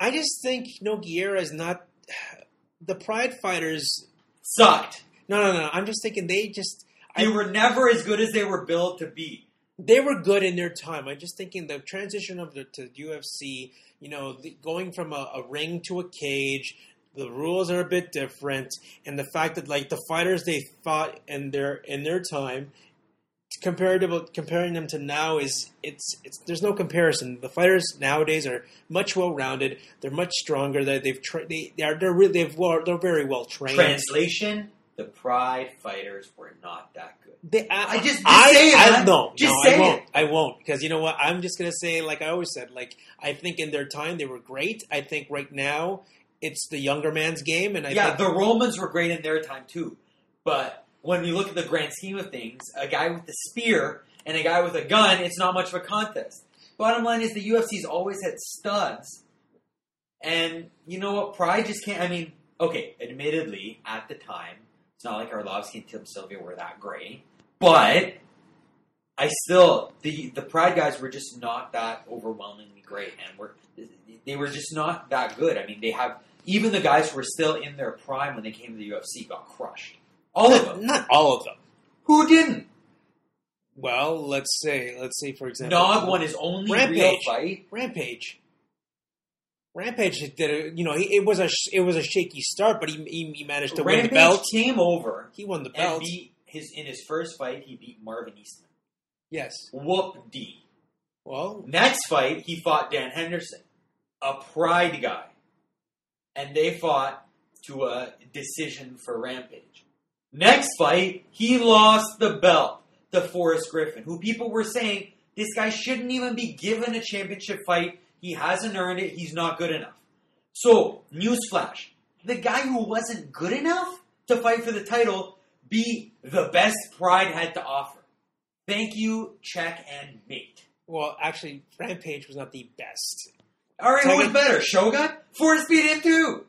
I just think Nogueira is not. (sighs) The Pride fighters. Sucked. No, no, no. I'm just thinking they just. They I- were never as good as they were billed to be. they were good in their time. I'm just thinking the transition of the to UFC, you know, the, going from a, a ring to a cage, the rules are a bit different, and the fact that like the fighters they fought in their in their time, compared to comparing them to now is it's it's there's no comparison. The fighters nowadays are much well rounded. They're much stronger. They they've tra- they they are they're really they've well, they're very well trained. Translation: The Pride fighters were not that good. They, I, I just- just I, say it, I, no, Just no, say I won't. it. I won't because you know what? I'm just gonna say, like I always said, like I think in their time they were great. I think right now it's the younger man's game, and I yeah, think the Romans were great in their time too. But when we look at the grand scheme of things, a guy with a spear and a guy with a gun, it's not much of a contest. Bottom line is the UFC's always had studs. And you know what? Pride just can't. I mean, okay, admittedly, at the time, it's not like Arlovsky and Tim Sylvia were that great. But I still, the, the Pride guys were just not that overwhelmingly great. And were, they were just not that good. I mean, they have even the guys who were still in their prime when they came to the UFC got crushed. All of them. not all of them. Who didn't? Well, let's say, let's say for example, Nog won his only real Rampage. fight. Rampage. Rampage did a, you know he, it was a it was a shaky start, but he he, he managed to win the belt. came over He won the belt. his in his first fight. He beat Marvin Eastman. yes. Whoop D. Well, Next fight, he fought Dan Henderson, a Pride guy, and they fought to a decision for Rampage. Next fight, he lost the belt to Forrest Griffin, who people were saying this guy shouldn't even be given a championship fight. He hasn't earned it. He's not good enough. So, newsflash: the guy who wasn't good enough to fight for the title beat the best Pride had to offer. Thank you, check and mate. well, actually, Rampage was not the best. All right, who was better, Shogun? Forrest beat him too.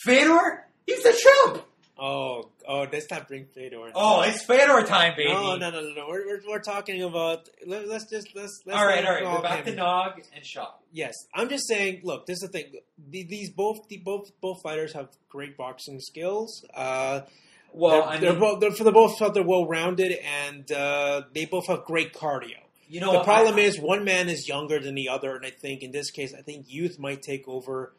Fedor? He's the chump. Oh, oh, let's not bring Fedor. Oh, it's Fedor time, baby. No, no, no, no, no. We're, we're, we're talking about. Let, us just let's. let's all right, all right. We're back to. Nog and Schaub. Yes, I'm just saying. Look, this is the thing. These both, the both, both fighters have great boxing skills. Uh, Well, they're, I they're both they're, for the both felt they're well rounded, and uh, they both have great cardio. You know, the problem I- is one man is younger than the other, and I think in this case, I think youth might take over,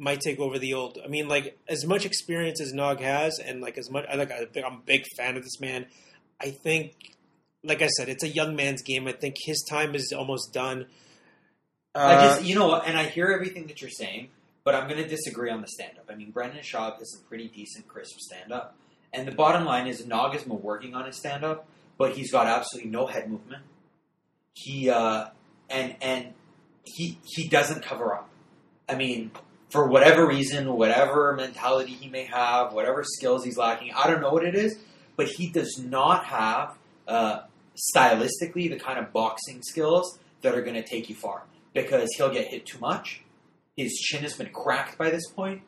might take over the old. I mean, like as much experience as Nog has, and like as much, I like I think I'm a big fan of this man. I think, like I said, it's a young man's game. I think his time is almost done. I Uh, just, you know and I hear everything that you're saying, but I'm going to disagree on the stand up. I mean, Brendan Schaub is some pretty decent, crisp stand up. And the bottom line is, Nog has been working on his stand up, but he's got absolutely no head movement. He, uh, and, and he, he doesn't cover up. I mean, for whatever reason, whatever mentality he may have, whatever skills he's lacking, I don't know what it is, but he does not have, uh, stylistically, the kind of boxing skills that are going to take you far because he'll get hit too much. His chin has been cracked by this point,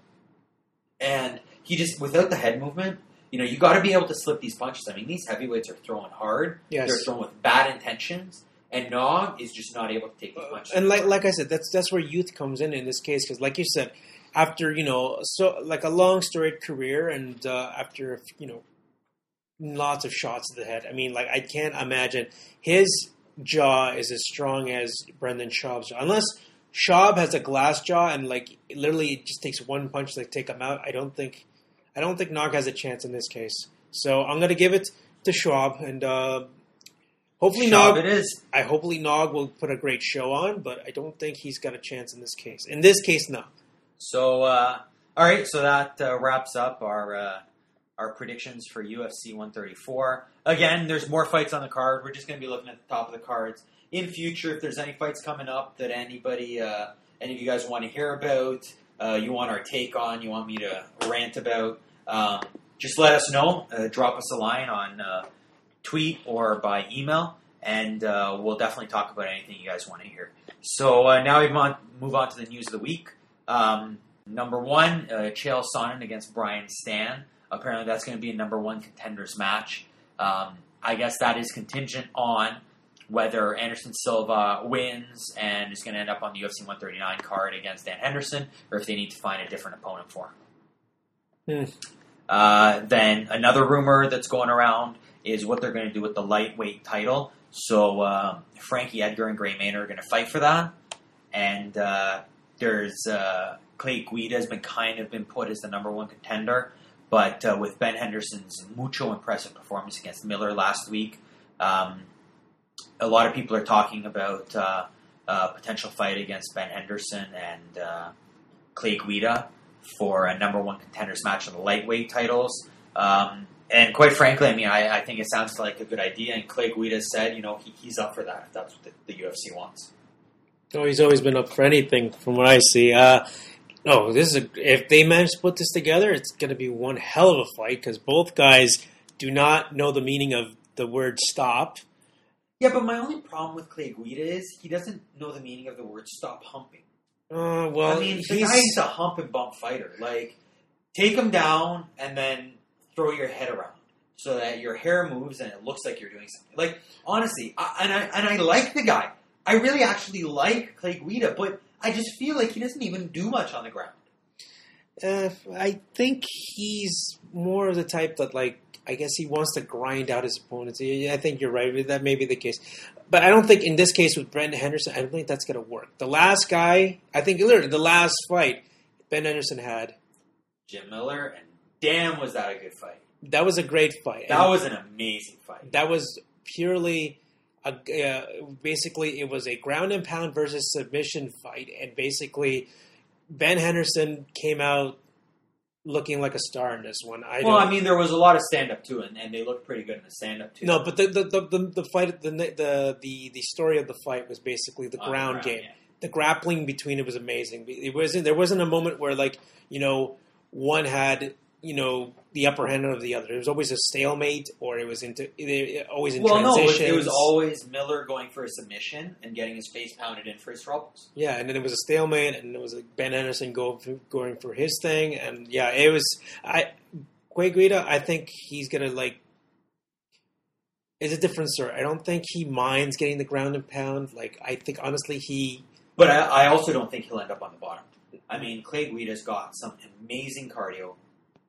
and he just without the head movement, you know, you got to be able to slip these punches. I mean, these heavyweights are throwing hard. yes, They're throwing with bad intentions, and Nog is just not able to take these punches. and like like I said, that's that's where youth comes in in this case because, like you said, after you know, so like a long storied career, and uh, after you know, lots of shots to the head. I mean, like I can't imagine his jaw is as strong as Brendan Schaub's jaw, unless Schaub has a glass jaw and like literally it just takes one punch to take him out. I don't think I don't think Nog has a chance in this case. So I'm gonna give it to Schaub and. Uh, Hopefully, Nog. it is. I hopefully Nog will put a great show on, but I don't think he's got a chance in this case. In this case, no. So, uh, all right, so that uh, wraps up our uh, our predictions for UFC 134. Again, there's more fights on the card. We're just going to be looking at the top of the cards. In future, if there's any fights coming up that anybody, uh, any of you guys want to hear about, uh, you want our take on, you want me to rant about, um, just let us know. Uh, drop us a line on uh, tweet or by email, and uh, we'll definitely talk about anything you guys want to hear. So uh, now we move on, to the news of the week. Um, number one, uh, Chael Sonnen against Brian Stann. Apparently, that's going to be a number one contenders match. Um, I guess that is contingent on whether Anderson Silva wins and is going to end up on the UFC 139 card against Dan Henderson, or if they need to find a different opponent for him. Uh, then another rumor that's going around is what they're going to do with the lightweight title. So um, Frankie Edgar and Gray Maynard are going to fight for that, and uh, there's uh, Clay Guida has been kind of been put as the number one contender, but uh, with Ben Henderson's mucho impressive performance against Miller last week, um, a lot of people are talking about uh, a potential fight against Ben Henderson and uh, Clay Guida for a number one contenders match on the lightweight titles. Um, and quite frankly, I mean, I, I think it sounds like a good idea. And Clay Guida said, you know, he, he's up for that if that's what the, the UFC wants. Oh, he's always been up for anything, from what I see. Uh, no, this is a, if they manage to put this together, it's going to be one hell of a fight because both guys do not know the meaning of the word "stop." Yeah, but my only problem with Clay Guida is he doesn't know the meaning of the word "stop humping." Uh, well, I mean, the he's guy's a hump and bump fighter. Like, take him down and then throw your head around so that your hair moves and it looks like you're doing something. Like, honestly, I, and I and I like the guy. I really actually like Clay Guida, but I just feel like he doesn't even do much on the ground. Uh, I think he's more of the type that, like, I guess he wants to grind out his opponents. Yeah, I think you're right. That may be the case. But I don't think in this case with Brendan Henderson, I don't think that's going to work. The last guy, I think literally the last fight Ben Henderson had, Jim Miller, and damn, was that a good fight. that was a great fight. That And was an amazing fight. that was purely, a, uh, basically, it was a ground and pound versus submission fight. And basically, Ben Henderson came out looking like a star in this one. I well, I mean, there was a lot of stand up too, and, and they looked pretty good in the stand up too. No, but the the, the, the, the fight the, the the the story of the fight was basically the On the ground, game. yeah. The grappling between it was amazing. It wasn't there wasn't a moment where like you know one had you know the upper hand of the other. It was always a stalemate, or it was into it, always in Well, no, it was, transitions. it was always Miller going for a submission and getting his face pounded in for his troubles. yeah, and then it was a stalemate, and it was like Ben Anderson go, going for his thing, and yeah, it was I. Clay Guida, I think he's gonna like. It's a different story. I don't think he minds getting the ground and pound. Like I think honestly, he But I, I also don't think he'll end up on the bottom. I mean, Clay Guida's got some amazing cardio.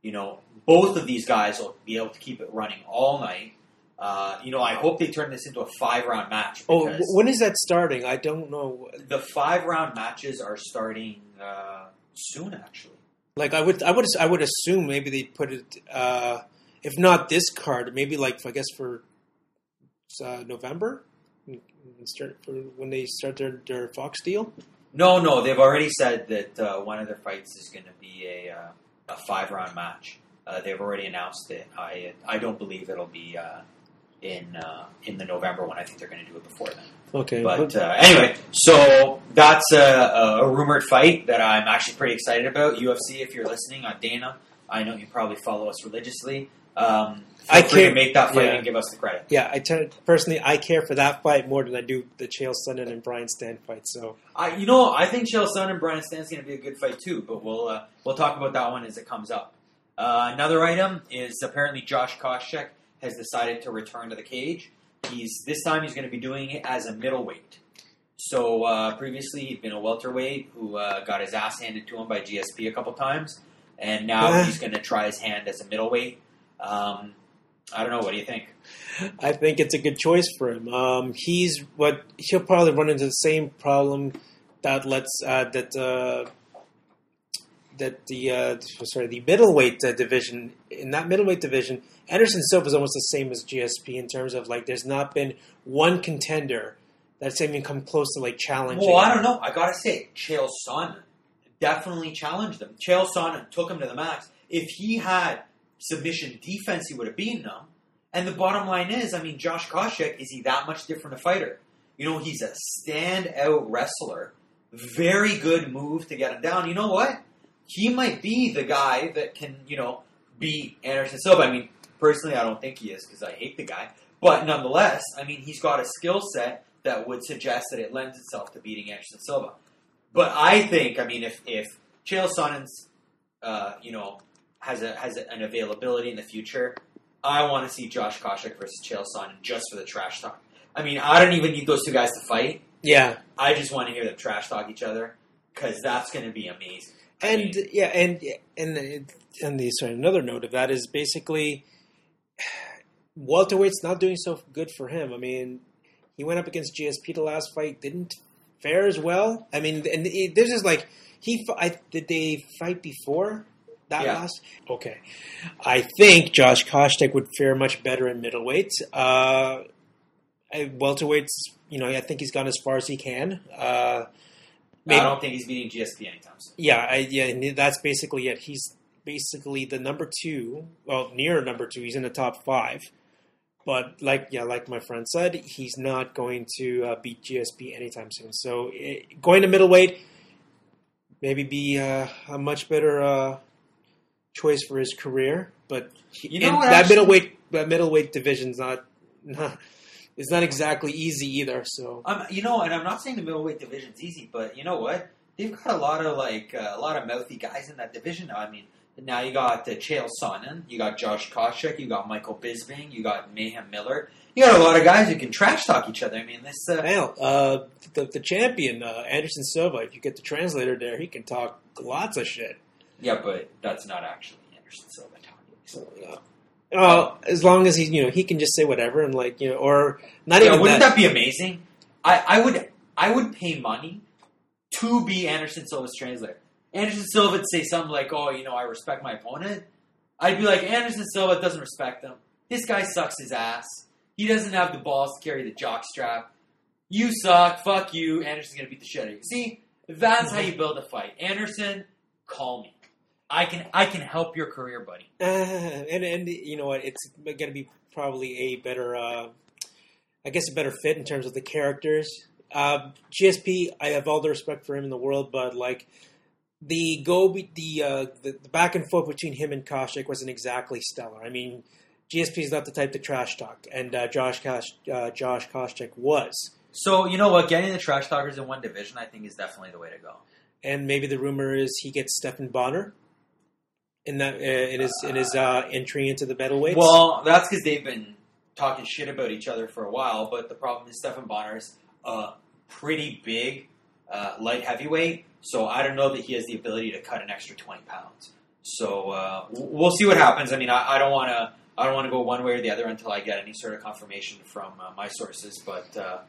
You know, both of these guys will be able to keep it running all night. Uh, you know, I hope they turn this into a five round match. Oh, when is that starting? I don't know. the five round matches are starting uh, soon, actually. Like I would, I would, I would assume maybe they put it. Uh, if not this card, maybe like I guess for uh, November, start for when they start their, their Fox deal. No, no, they've already said that uh, one of their fights is going to be a uh, a five round match. Uh, they've already announced it. I I don't believe it'll be uh, in uh, in the November one. I think they're going to do it before then. Okay, But uh, anyway, so that's a, a rumored fight that I'm actually pretty excited about. UFC, if you're listening, on Dana, I know you probably follow us religiously. Um, I free to can't- make that fight yeah. and give us the credit. yeah, I tend, personally I care for that fight more than I do the Chael Sonnen and Brian Stann fight. So I, you know, I think Chael Sonnen and Brian Stann's going to be a good fight too, but we'll uh, we'll talk about that one as it comes up. Uh, another item is apparently Josh Koscheck has decided to return to the cage. He's this time he's going to be doing it as a middleweight. So uh, previously he'd been a welterweight who uh, got his ass handed to him by GSP a couple times, and now (laughs) he's going to try his hand as a middleweight. Um, I don't know. What do you think? I think it's a good choice for him. Um, he's what he'll probably run into the same problem that lets uh, that uh, that the uh, sorry the middleweight uh, division in that middleweight division, Anderson Silva is almost the same as GSP in terms of like there's not been one contender that's even come close to like challenging. Well, I don't know. I gotta say, Chael Sonnen definitely challenged him. Chael Sonnen took him to the max. If he had submission defense, he would have beaten him. And the bottom line is, I mean, Josh Koscheck, is he that much different a fighter? You know, he's a standout wrestler. Very good move to get him down. You know what? He might be the guy that can, you know, beat Anderson Silva. I mean, personally, I don't think he is because I hate the guy. But nonetheless, I mean, he's got a skill set that would suggest that it lends itself to beating Anderson Silva. But I think, I mean, if if Chael Sonnen's, uh, you know, has a has an availability in the future, I want to see Josh Koscheck versus Chael Sonnen just for the trash talk. I mean, I don't even need those two guys to fight. yeah, I just want to hear them trash talk each other because that's going to be amazing. I and mean, yeah, and and and the sorry, another note of that is basically welterweight's not doing so good for him. I mean, he went up against GSP the last fight, didn't fare as well. I mean, and it, this is like he. I, did they fight before that Yeah. last? Okay, I think Josh Koscheck would fare much better in middleweight. Uh, welterweight's, you know, I think he's gone as far as he can. Uh, I don't think he's beating GSP anytime soon. yeah, I, yeah, that's basically it. He's basically the number two, well, near number two. He's in the top five, but like yeah, like my friend said, he's not going to uh, beat GSP anytime soon. So eh, going to middleweight, maybe be uh, a much better uh, choice for his career. But he, You know what, that actually- middleweight that middleweight division's not not. It's not exactly easy either. So Um, you know, and I'm not saying the middleweight division's easy, but you know what? They've got a lot of like uh, a lot of mouthy guys in that division now. I mean, now you got uh, Chael Sonnen, you got Josh Koscheck, you got Michael Bisping, you got Mayhem Miller. You got a lot of guys who can trash talk each other. I mean, this. Uh, Hell, uh, the, the champion, uh, Anderson Silva, if you get the translator there, he can talk lots of shit. Yeah, but that's not actually Anderson Silva talking. So, Uh, uh, as long as he, you know, he can just say whatever and like, you know, or not yeah, even wouldn't that. that be amazing? I, I would I would pay money to be Anderson Silva's translator. Anderson Silva would say something like, "Oh, you know, I respect my opponent." I'd be like, Anderson Silva doesn't respect him. This guy sucks his ass. He doesn't have the balls to carry the jock strap. You suck. Fuck you. Anderson's gonna beat the shit out of you. See, that's how you build a fight. Anderson, call me. I can I can help your career, buddy. Uh, (laughs) and and you know what? It's going to be probably a better, uh, I guess, a better fit in terms of the characters. Uh, GSP, I have all the respect for him in the world, but like the go, be- the, uh, the the back and forth between him and Koscheck wasn't exactly stellar. I mean, GSP is not the type to trash talk, and uh, Josh Kosh, uh, Josh Koscheck was. So you know what? Getting the trash talkers in one division, I think, is definitely the way to go. and maybe the rumor is he gets Stephan Bonnar in that uh, in his in his uh, entry into the middleweights. Well, that's because they've been talking shit about each other for a while. But the problem is Stephan Bonnar's a pretty big uh, light heavyweight, so I don't know that he has the ability to cut an extra twenty pounds. So uh, we'll see what happens. I mean, I, I don't want to I don't want to go one way or the other until I get any sort of confirmation from uh, my sources. But uh,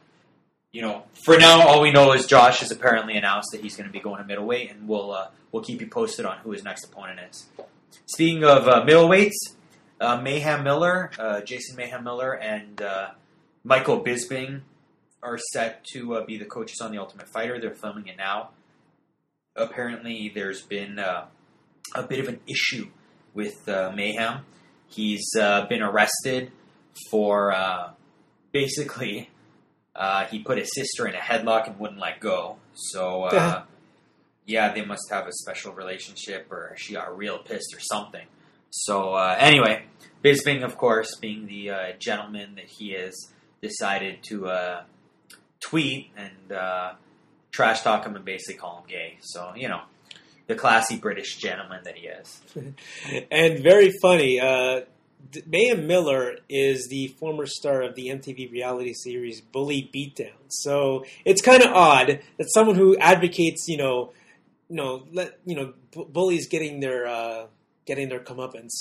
you know, for now, all we know is Josh has apparently announced that he's going to be going to middleweight, and we'll uh, we'll keep you posted on who his next opponent is. Speaking of uh, middleweights, uh, Mayhem Miller, uh, Jason Mayhem Miller, and uh, Michael Bisping are set to uh, be the coaches on The Ultimate Fighter. They're filming it now. Apparently, there's been a bit of an issue with Mayhem. He's been arrested for basically uh, he put his sister in a headlock and wouldn't let go. So uh, yeah, they must have a special relationship, or she got real pissed or something. So uh, anyway, Bisping, of course, being the uh, gentleman that he is, decided to uh, tweet and uh, trash talk him and basically call him gay. So you know, the classy British gentleman that he is. (laughs) and very funny. Mayhem Miller is the former star of the MTV reality series Bully Beatdown. So it's kind of odd that someone who advocates, you know, you know, let you know, bu- bullies getting their uh, getting their comeuppance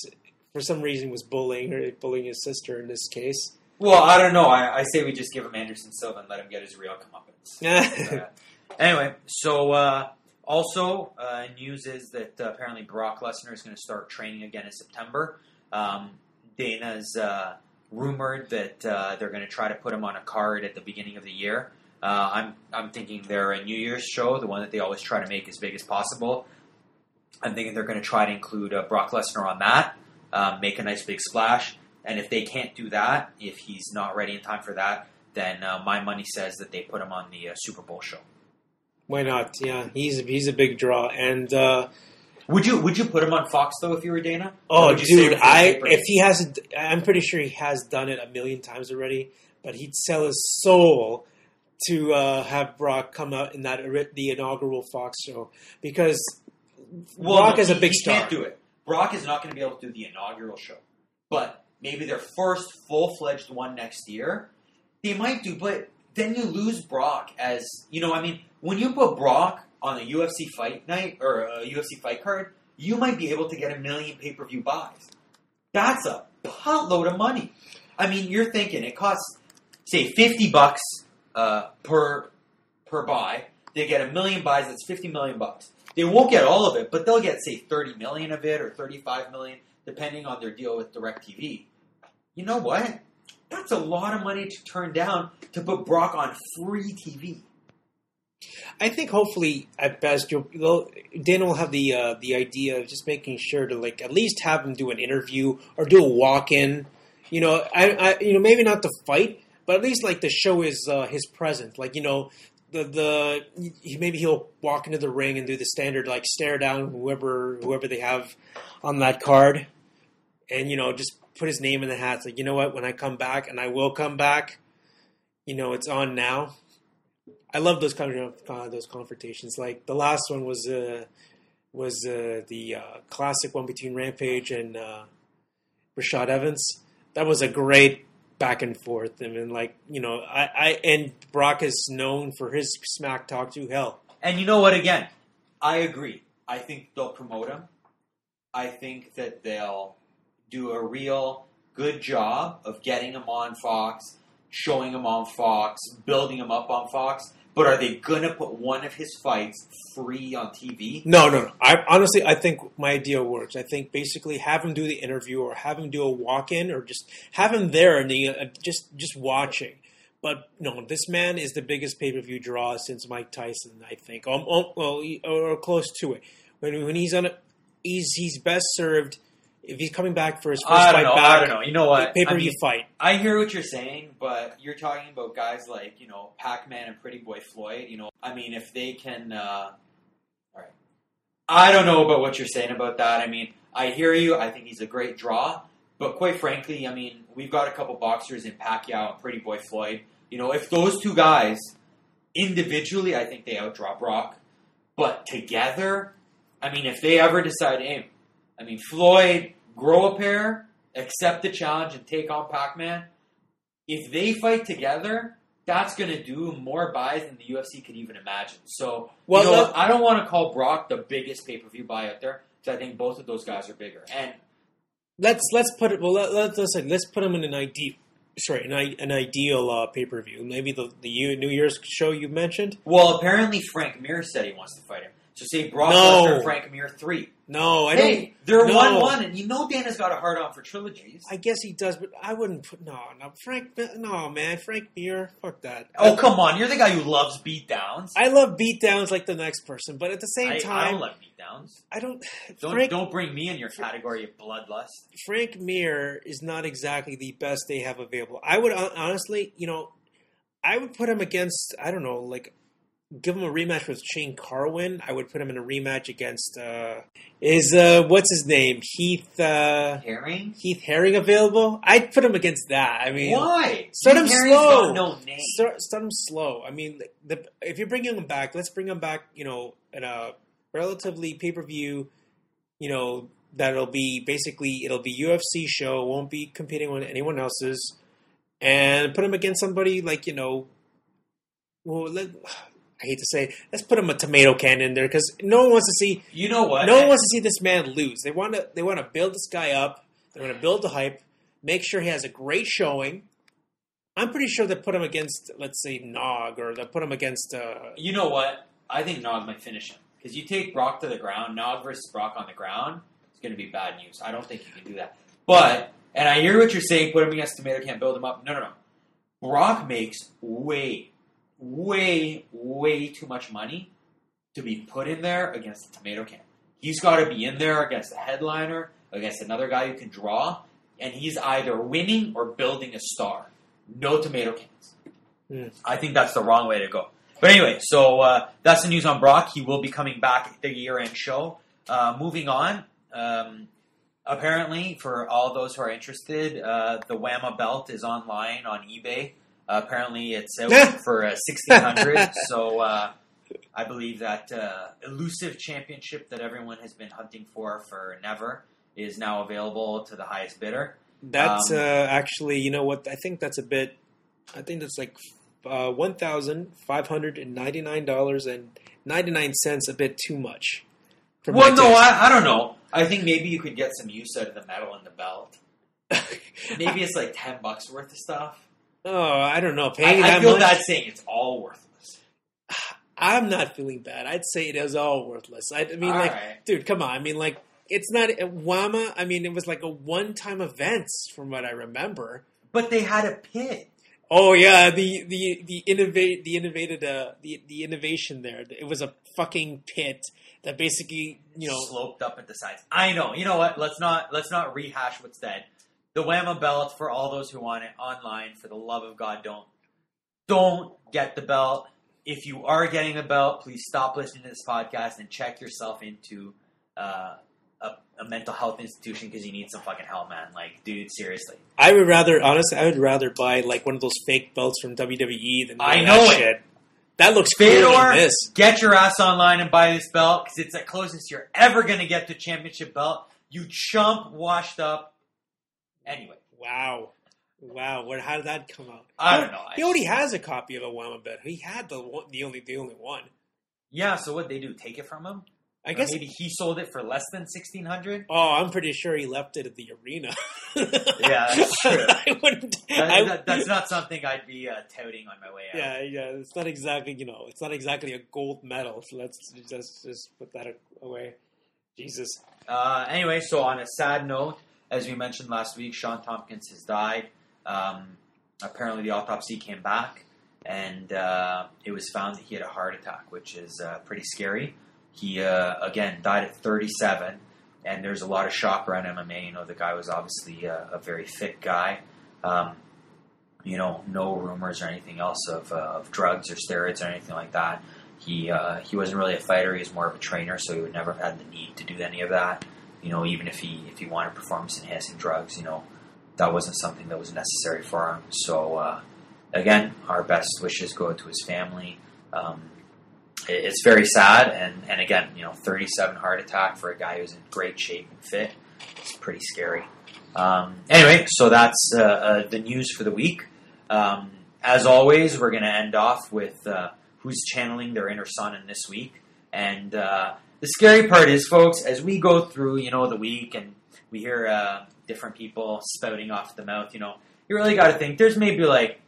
for some reason was bullying or bullying his sister in this case. Well, I don't know. I, I say we just give him Anderson Silva and let him get his real comeuppance. (laughs) Uh, anyway, so uh, also uh, news is that uh, apparently Brock Lesnar is going to start training again in September. Um, Dana's uh, rumored that uh, they're going to try to put him on a card at the beginning of the year. Uh, I'm I'm thinking they're a New Year's show, the one that they always try to make as big as possible. I'm thinking they're going to try to include uh, Brock Lesnar on that, um, make a nice big splash. And if they can't do that, if he's not ready in time for that, then uh, my money says that they put him on the uh, Super Bowl show. why not? Yeah, he's he's a big draw, and Would you would you put him on Fox though if you were Dana? Oh, would you save dude, it for the I if he hasn't, I'm pretty sure he has done it a million times already. But he'd sell his soul to uh, have Brock come out in that the inaugural Fox show because Well, Brock no, is a big he star. Can't do it. Brock is not going to be able to do the inaugural show, but maybe their first full fledged one next year, they might do. But then you lose Brock as you know. I mean, when you put Brock on a UFC fight night or a UFC fight card, you might be able to get a million pay per view buys. That's a potload of money. I mean, you're thinking it costs say fifty bucks uh, per per buy. They get a million buys. That's fifty million bucks. They won't get all of it, but they'll get say thirty million of it or thirty-five million, depending on their deal with Directv. You know what? That's a lot of money to turn down to put Brock on free TV. I think hopefully at best you'll, they'll, Dana will have the uh, the idea of just making sure to like at least have him do an interview or do a walk in. You know, I, I you know maybe not the fight, but at least like the show is uh, his presence. Like you know. The, the he- maybe he'll walk into the ring and do the standard like stare down whoever whoever they have on that card, and you know just put his name in the hat. It's like you know what, when I come back, and I will come back, you know it's on now. I love those kind of uh, those confrontations. Like the last one was uh, was uh, the uh, classic one between Rampage and uh, Rashad Evans. That was a great back and forth. I mean, like you know, I, I and Brock is known for his smack talk to hell. And you know what? Again, I agree. I think they'll promote him. I think that they'll do a real good job of getting him on Fox, showing him on Fox, building him up on Fox. But are they gonna put one of his fights free on TV? No, no, no. I honestly, I think my idea works. I think basically have him do the interview or have him do a walk in or just have him there and the, uh, just just watching. But no, this man is the biggest pay per view draw since Mike Tyson. I think, um, um, well, or, or close to it. When when he's on it, he's he's best served if he's coming back for his first I fight know. back. I don't know. You know what? Pay per I mean, fight. I hear what you're saying, but you're talking about guys like you know Pac-Man and Pretty Boy Floyd. You know, I mean, if they can, uh, all right. I don't know about what you're saying about that. I mean, I hear you. I think he's a great draw, but quite frankly, I mean, we've got a couple boxers in Pacquiao and Pretty Boy Floyd. You know, if those two guys individually, I think they outdraw Brock, but together, I mean, if they ever decide, hey, I mean, Floyd grow a pair, accept the challenge, and take on Pac Man. If they fight together, that's going to do more buys than the UFC could even imagine. So, Well, you know. I don't want to call Brock the biggest pay per view buy out there because I think both of those guys are bigger. And let's let's put it. Well, let, let, let's let's put him in an ideal. Sorry, an, an ideal uh, pay per view. Maybe the the New Year's show you mentioned. Well, apparently Frank Mir said he wants to fight him. So say Brock No. Lesnar, Frank Mir three. No, I hey, don't. they're no. one one, and you know Dana's got a hard on for trilogies. I guess he does, but I wouldn't put no, no Frank. No, man, Frank Mir, fuck that. oh come on, you're the guy who loves beatdowns. I love beatdowns like the next person, but at the same I, I time, don't like beatdowns. I don't. Don't Frank don't bring me in your category of bloodlust. Frank Mir is not exactly the best they have available. I would honestly, you know, I would put him against. I don't know, like give him a rematch with Shane Carwin. I would put him in a rematch against. uh Is uh what's his name? Heath uh Herring? Heath Herring available? I'd put him against that. I mean, Why? Start him Heath Herring's slow. no name. start, start him slow. I mean, the, if you're bringing him back, let's bring him back. You know, in a relatively pay per view. You know that'll be basically it'll be UFC show. Won't be competing with anyone else's, and put him against somebody like you know. Well, let, I hate to say, it, let's put him a tomato can in there because no one wants to see You know what? no one wants to see this man lose. They want to they want to build this guy up. They want to build the hype, make sure he has a great showing. I'm pretty sure they put him against, let's say, Nog, or they put him against. Uh, You know what? I think Nog might finish him because you take Brock to the ground. Nog versus Brock on the ground is going to be bad news. I don't think you can do that. But and I hear what you're saying. Put him against Tomato Can't build him up. No, no, no. Brock makes way, way, way too much money to be put in there against the Tomato Can. He's got to be in there against a headliner, against another guy who can draw, and he's either winning or building a star. No tomato cans. Hmm. I think that's the wrong way to go. But anyway, so uh, that's the news on Brock. He will be coming back at the year-end show. Uh, moving on, um, apparently for all those who are interested, uh, the WAMMA belt is online on eBay. Uh, apparently, it's out (laughs) for uh, sixteen hundred. (laughs) so uh, I believe that uh, elusive championship that everyone has been hunting for for never is now available to the highest bidder. that's Um, uh, actually, you know what? I think that's a bit. I think that's like uh, one thousand five hundred and ninety nine dollars and ninety nine cents. A bit too much. Well, no. I, I don't know. I think maybe you could get some use out of the metal in the belt. (laughs) Maybe it's like ten bucks worth of stuff. Oh, I don't know. I, Paying I that feel much. bad saying it's all worthless. (sighs) I'm not feeling bad. I'd say it is all worthless. I, I mean, All like, right. dude, come on. I mean, like, it's not WAMMA. I mean, it was like a one-time event, from what I remember. But they had a pit. Oh yeah, the the the innovate the innovated uh the the innovation there. It was a fucking pit that basically you know sloped up at the sides. I know. You know what? Let's not let's not rehash what's dead. The WAMMA belt for all those who want it online. For the love of God, don't don't get the belt. If you are getting the belt, please stop listening to this podcast and check yourself into uh, a, a mental health institution because you need some fucking help, man. Like, dude, seriously. I would rather honestly I would rather buy like one of those fake belts from WWE than I that know it. shit. That looks cooler Fedor, than this. get your ass online and buy this belt because it's the closest you're ever going to get to championship belt. You chump, washed up. Anyway, Wow. Wow, what? How did that come out? I don't know. He already has a copy of a WAMMA bet. He had the one, the only the only one. Yeah, so what they do? Take it from him? I Or guess. maybe he sold it for less than sixteen hundred. Oh, I'm pretty sure he left it at the arena. (laughs) Yeah, that's (laughs) true. I wouldn't. That, I- that- that's not something I'd be uh, touting on my way out. Yeah, yeah. It's not exactly you know. It's not exactly a gold medal. So let's just just put that away. Jesus. Uh, anyway, so on a sad note, as we mentioned last week, Shawn Tompkins has died. Um, apparently, the autopsy came back, and uh, it was found that he had a heart attack, which is uh, pretty scary. He uh, again died at 37, and there's a lot of shock around MMA. You know, the guy was obviously a, a very fit guy. Um, you know, no rumors or anything else of, uh, of drugs or steroids or anything like that. He uh, he wasn't really a fighter; he was more of a trainer, so he would never have had the need to do any of that. You know, even if he if he wanted performance enhancing drugs, you know, that wasn't something that was necessary for him. So uh, again, our best wishes go to his family. Um, it- it's very sad, and and again, you know, 37 heart attack for a guy who's in great shape and fit. It's pretty scary. Um, anyway, so that's uh, uh, the news for the week. Um, as always, we're going to end off with uh, who's channeling their inner Sonnen this week. And uh, the scary part is, folks, as we go through, you know, the week and we hear uh, different people spouting off the mouth. You know, you really got to think. There's maybe like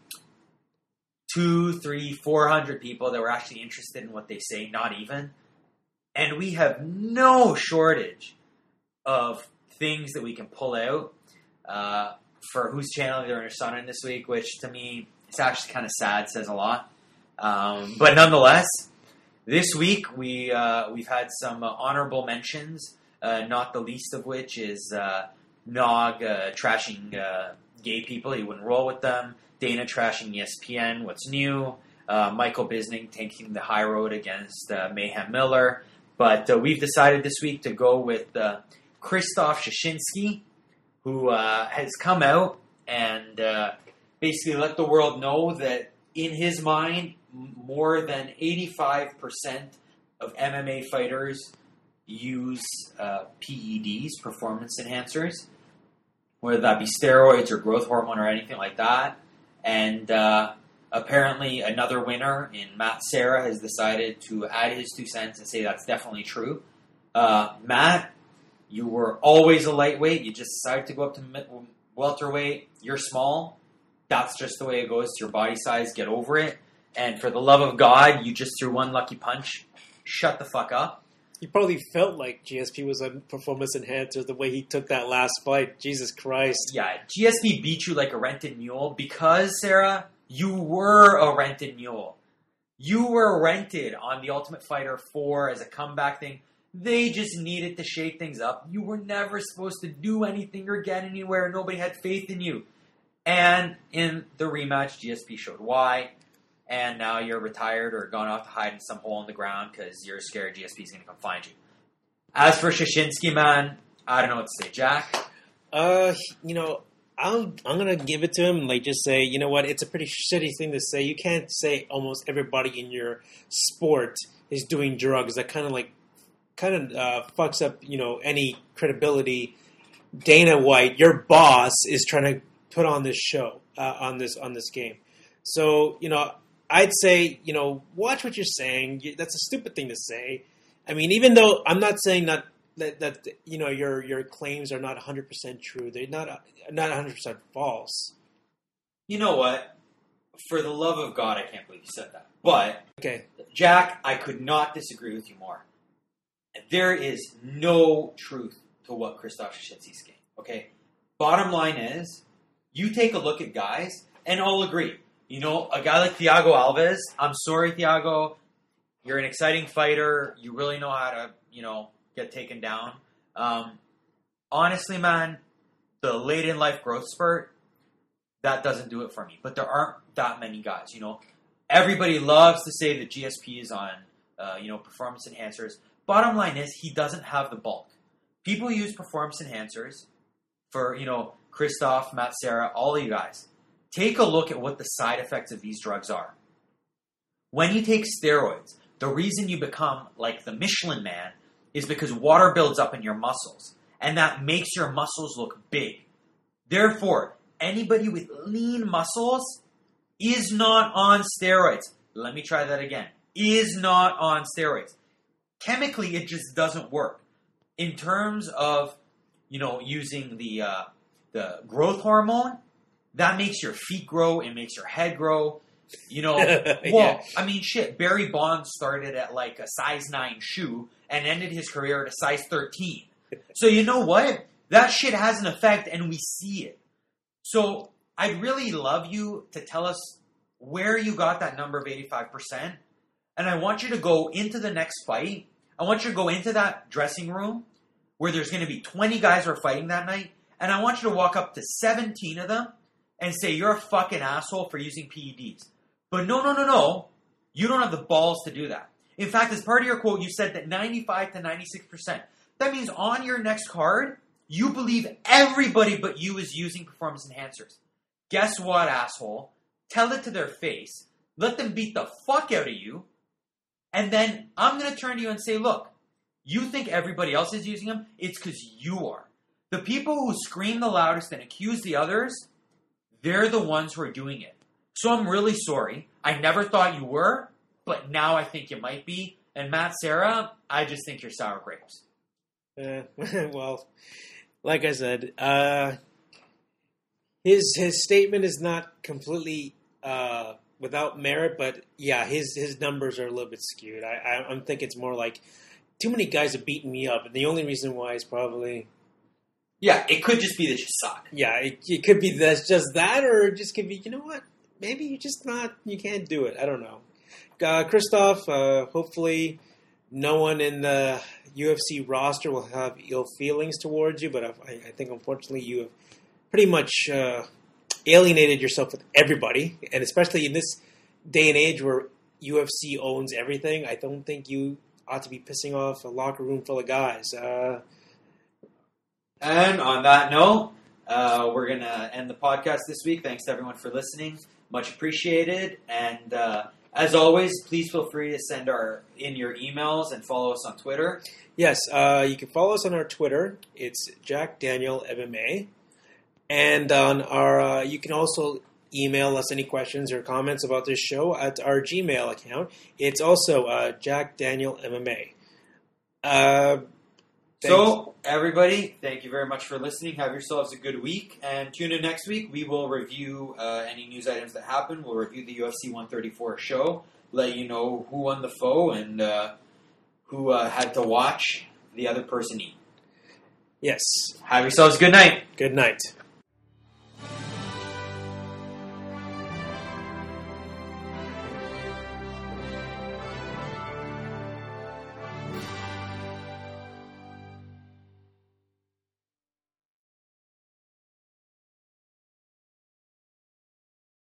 two, three, four hundred people that were actually interested in what they say. Not even, and we have no shortage of things that we can pull out uh, for who's channeling their inner Sonnen this week. Which to me, it's actually kind of sad. Says a lot. Um, but nonetheless, this week we uh, we've had some uh, honorable mentions. Uh, not the least of which is uh, Nog trashing gay people. He wouldn't roll with them. Dana trashing ESPN. What's new? Michael Bisping taking the high road against Mayhem Miller. But we've decided this week to go with Christoph Soszynski, who has come out and basically let the world know that in his mind, more than 85% of MMA fighters use uh, PEDs, performance enhancers, whether that be steroids or growth hormone or anything like that. And uh, apparently, another winner in Matt Serra has decided to add his two cents and say that's definitely true. Uh, Matt, you were always a lightweight. You just decided to go up to welterweight. You're small. That's just the way it goes. It's your body size. Get over it. And for the love of God, you just threw one lucky punch. Shut the fuck up. He probably felt like GSP was a performance enhancer the way he took that last fight. Jesus Christ. Yeah, GSP beat you like a rented mule because, Serra, you were a rented mule. You were rented on the Ultimate Fighter 4 as a comeback thing. They just needed to shake things up. You were never supposed to do anything or get anywhere. Nobody had faith in you. And in the rematch, GSP showed why. And now you're retired or gone off to hide in some hole in the ground because you're scared GSP is going to come find you. As for Soszynski, man, I don't know what to say. Jack? Uh, you know, I'm I'm gonna give it to him. Like, just say, you know what? It's a pretty shitty thing to say. You can't say almost everybody in your sport is doing drugs. That kind of like, kind of uh, fucks up, you know, any credibility. Dana White, your boss, is trying to put on this show uh, on this on this game. So, you know, I'd say, you know, watch what you're saying. That's a stupid thing to say. I mean, even though I'm not saying that that, that you know your your claims are not 100 percent true. They're not not 100 percent false. You know what? For the love of God, I can't believe you said that. But, Okay, Jack, I could not disagree with you more. There is no truth to what Christoph Soszynski's game. Okay? Bottom line is, you take a look at guys, and I'll agree. You know, a guy like Thiago Alves, I'm sorry, Thiago, you're an exciting fighter. You really know how to, you know, get taken down. Um, honestly, man, the late in life growth spurt, that doesn't do it for me. But there aren't that many guys. You know, everybody loves to say that GSP is on, uh, you know, performance enhancers. Bottom line is he doesn't have the bulk. People use performance enhancers for, you know, Christoph, Matt Serra, all of you guys. Take a look at what the side effects of these drugs are. When you take steroids, the reason you become like the Michelin man is because water builds up in your muscles, and that makes your muscles look big. Therefore, anybody with lean muscles is not on steroids. Let me try that again. Is not on steroids. Chemically, it just doesn't work. In terms of, you know, using the uh, the growth hormone, that makes your feet grow. It makes your head grow. You know, (laughs) well, Yeah. I mean, shit. Barry Bonds started at like a size nine shoe and ended his career at a size thirteen. So you know what? That shit has an effect, and we see it. So I'd really love you to tell us where you got that number of eighty-five percent, and I want you to go into the next fight. I want you to go into that dressing room where there's going to be twenty guys who are fighting that night, and I want you to walk up to seventeen of them and say you're a fucking asshole for using PEDs. But no, no, no, no. You don't have the balls to do that. In fact, as part of your quote, you said that 95 to 96%. That means on your next card, you believe everybody but you is using performance enhancers. Guess what, asshole? Tell it to their face. Let them beat the fuck out of you. And then I'm going to turn to you and say, look, you think everybody else is using them? It's because you are. The people who scream the loudest and accuse the others, they're the ones who are doing it. So I'm really sorry. I never thought you were, but now I think you might be. And Matt Serra, I just think you're sour grapes. Uh, (laughs) well, like I said, uh, his his statement is not completely uh, without merit, but yeah, his his numbers are a little bit skewed. I, I I'm thinking it's more like too many guys have beaten me up, and the only reason why is probably Yeah, it could just be that you suck. yeah, it, it could be that's just that, or it just could be you know what, maybe you just not you can't do it. I don't know. Uh, Christoph, uh, hopefully, no one in the UFC roster will have ill feelings towards you, but I, I think unfortunately you have pretty much uh, alienated yourself with everybody, and especially in this day and age where UFC owns everything, I don't think you ought to be pissing off a locker room full of guys. Uh, And on that note, uh, we're going to end the podcast this week. Thanks to everyone for listening. Much appreciated. And uh, as always, please feel free to send our in your emails and follow us on Twitter. Yes, uh, you can follow us on our Twitter. It's Jack Daniel MMA, and on our uh, you can also email us any questions or comments about this show at our Gmail account. It's also uh, Jack Daniel MMA. So, everybody, thank you very much for listening. Have yourselves a good week. And tune in next week. We will review uh, any news items that happen. We'll review the UFC 134 show, let you know who won the pho and uh, who uh, had to watch the other person eat. yes, Have yourselves a good night. good night.